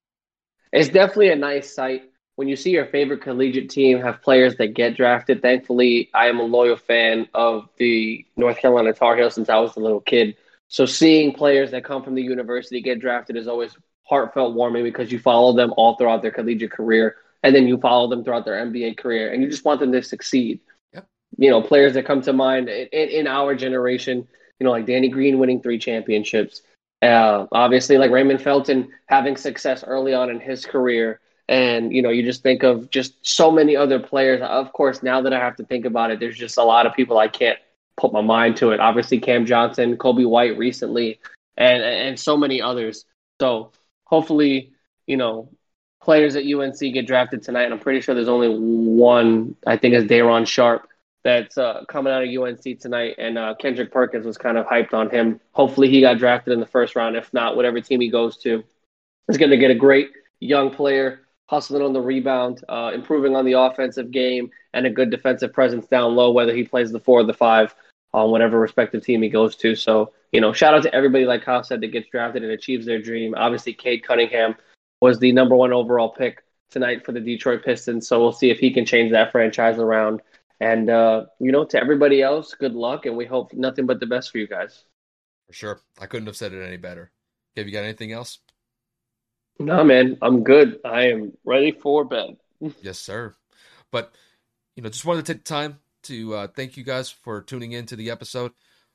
it's definitely a nice sight when you see your favorite collegiate team have players that get drafted. Thankfully, I am a loyal fan of the North Carolina Tar Heels since I was a little kid. So seeing players that come from the university get drafted is always heartfelt warming because you follow them all throughout their collegiate career and then you follow them throughout their NBA career and you just want them to succeed you know, players that come to mind in, in our generation, you know, like Danny Green winning three championships. Uh, obviously, like Raymond Felton having success early on in his career. And, you know, you just think of just so many other players. Of course, now that I have to think about it, there's just a lot of people I can't put my mind to it. Obviously, Cam Johnson, Coby White recently, and and so many others. So hopefully, you know, players at UNC get drafted tonight. And I'm pretty sure there's only one. I think is Day'Ron Sharpe that's uh, coming out of UNC tonight. And uh, Kendrick Perkins was kind of hyped on him. Hopefully, he got drafted in the first round. If not, whatever team he goes to is going to get a great young player hustling on the rebound, uh, improving on the offensive game, and a good defensive presence down low, whether he plays the four or the five on whatever respective team he goes to. So, you know, shout out to everybody, like Kyle said, that gets drafted and achieves their dream. Obviously, Cade Cunningham was the number one overall pick tonight for the Detroit Pistons. So we'll see if he can change that franchise around. And, uh, you know, to everybody else, good luck. And we hope nothing but the best for you guys. For sure. I couldn't have said it any better. Have you got anything else? No, man, I'm good. I am ready for bed. yes, sir. But, you know, just wanted to take time to uh, thank you guys for tuning in to the episode.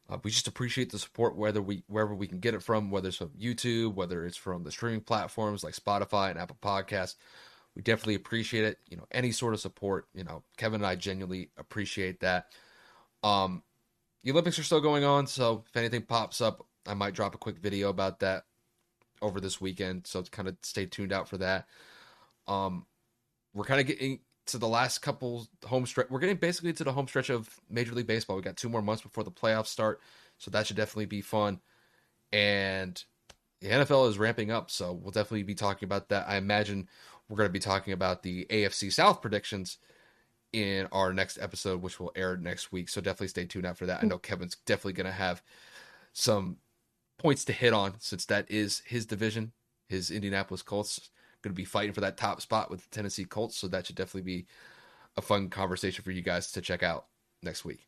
Uh, we just appreciate the support, whether we wherever we can get it from, whether it's from YouTube, whether it's from the streaming platforms like Spotify and Apple Podcasts. We definitely appreciate it. You know, any sort of support. You know, Kevin and I genuinely appreciate that. Um, the Olympics are still going on, so if anything pops up, I might drop a quick video about that over this weekend. So kind of stay tuned out for that. Um, we're kind of getting to the last couple home stretch. We're getting basically to the home stretch of Major League Baseball. We got two more months before the playoffs start, so that should definitely be fun. And the NFL is ramping up, so we'll definitely be talking about that. I imagine we're going to be talking about the AFC South predictions in our next episode, which will air next week. So definitely stay tuned out for that. I know Kevin's definitely going to have some points to hit on since that is his division. His Indianapolis Colts going to be fighting for that top spot with the Tennessee Colts. So that should definitely be a fun conversation for you guys to check out next week.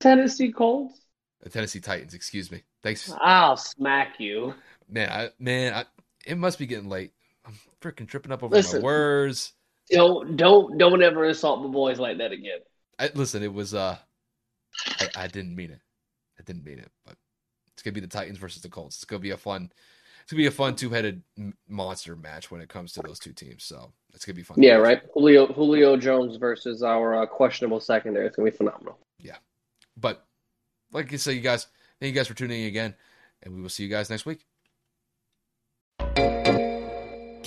Tennessee Colts? The Tennessee Titans, excuse me. Thanks. I'll smack you. Man, I, man, I, it must be getting late. I'm freaking tripping up over listen, my words. Don't don't don't ever insult the boys like that again. I, listen, it was uh, I, I didn't mean it. I didn't mean it, but it's gonna be the Titans versus the Colts. It's gonna be a fun. It's gonna be a fun two-headed monster match when it comes to those two teams. So it's gonna be fun. Yeah, right. Julio Julio Jones versus our uh, questionable secondary. It's gonna be phenomenal. Yeah, but like I say, you guys, thank you guys for tuning in again, and we will see you guys next week.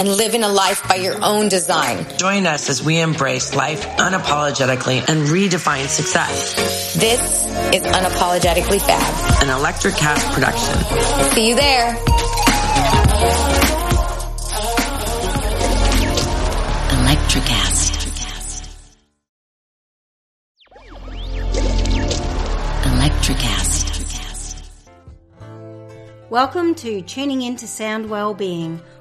and living a life by your own design. Join us as we embrace life unapologetically and redefine success. This is Unapologetically Fab, an Electricast production. See you there. Electricast. Electricast. Welcome to Tuning Into Sound Wellbeing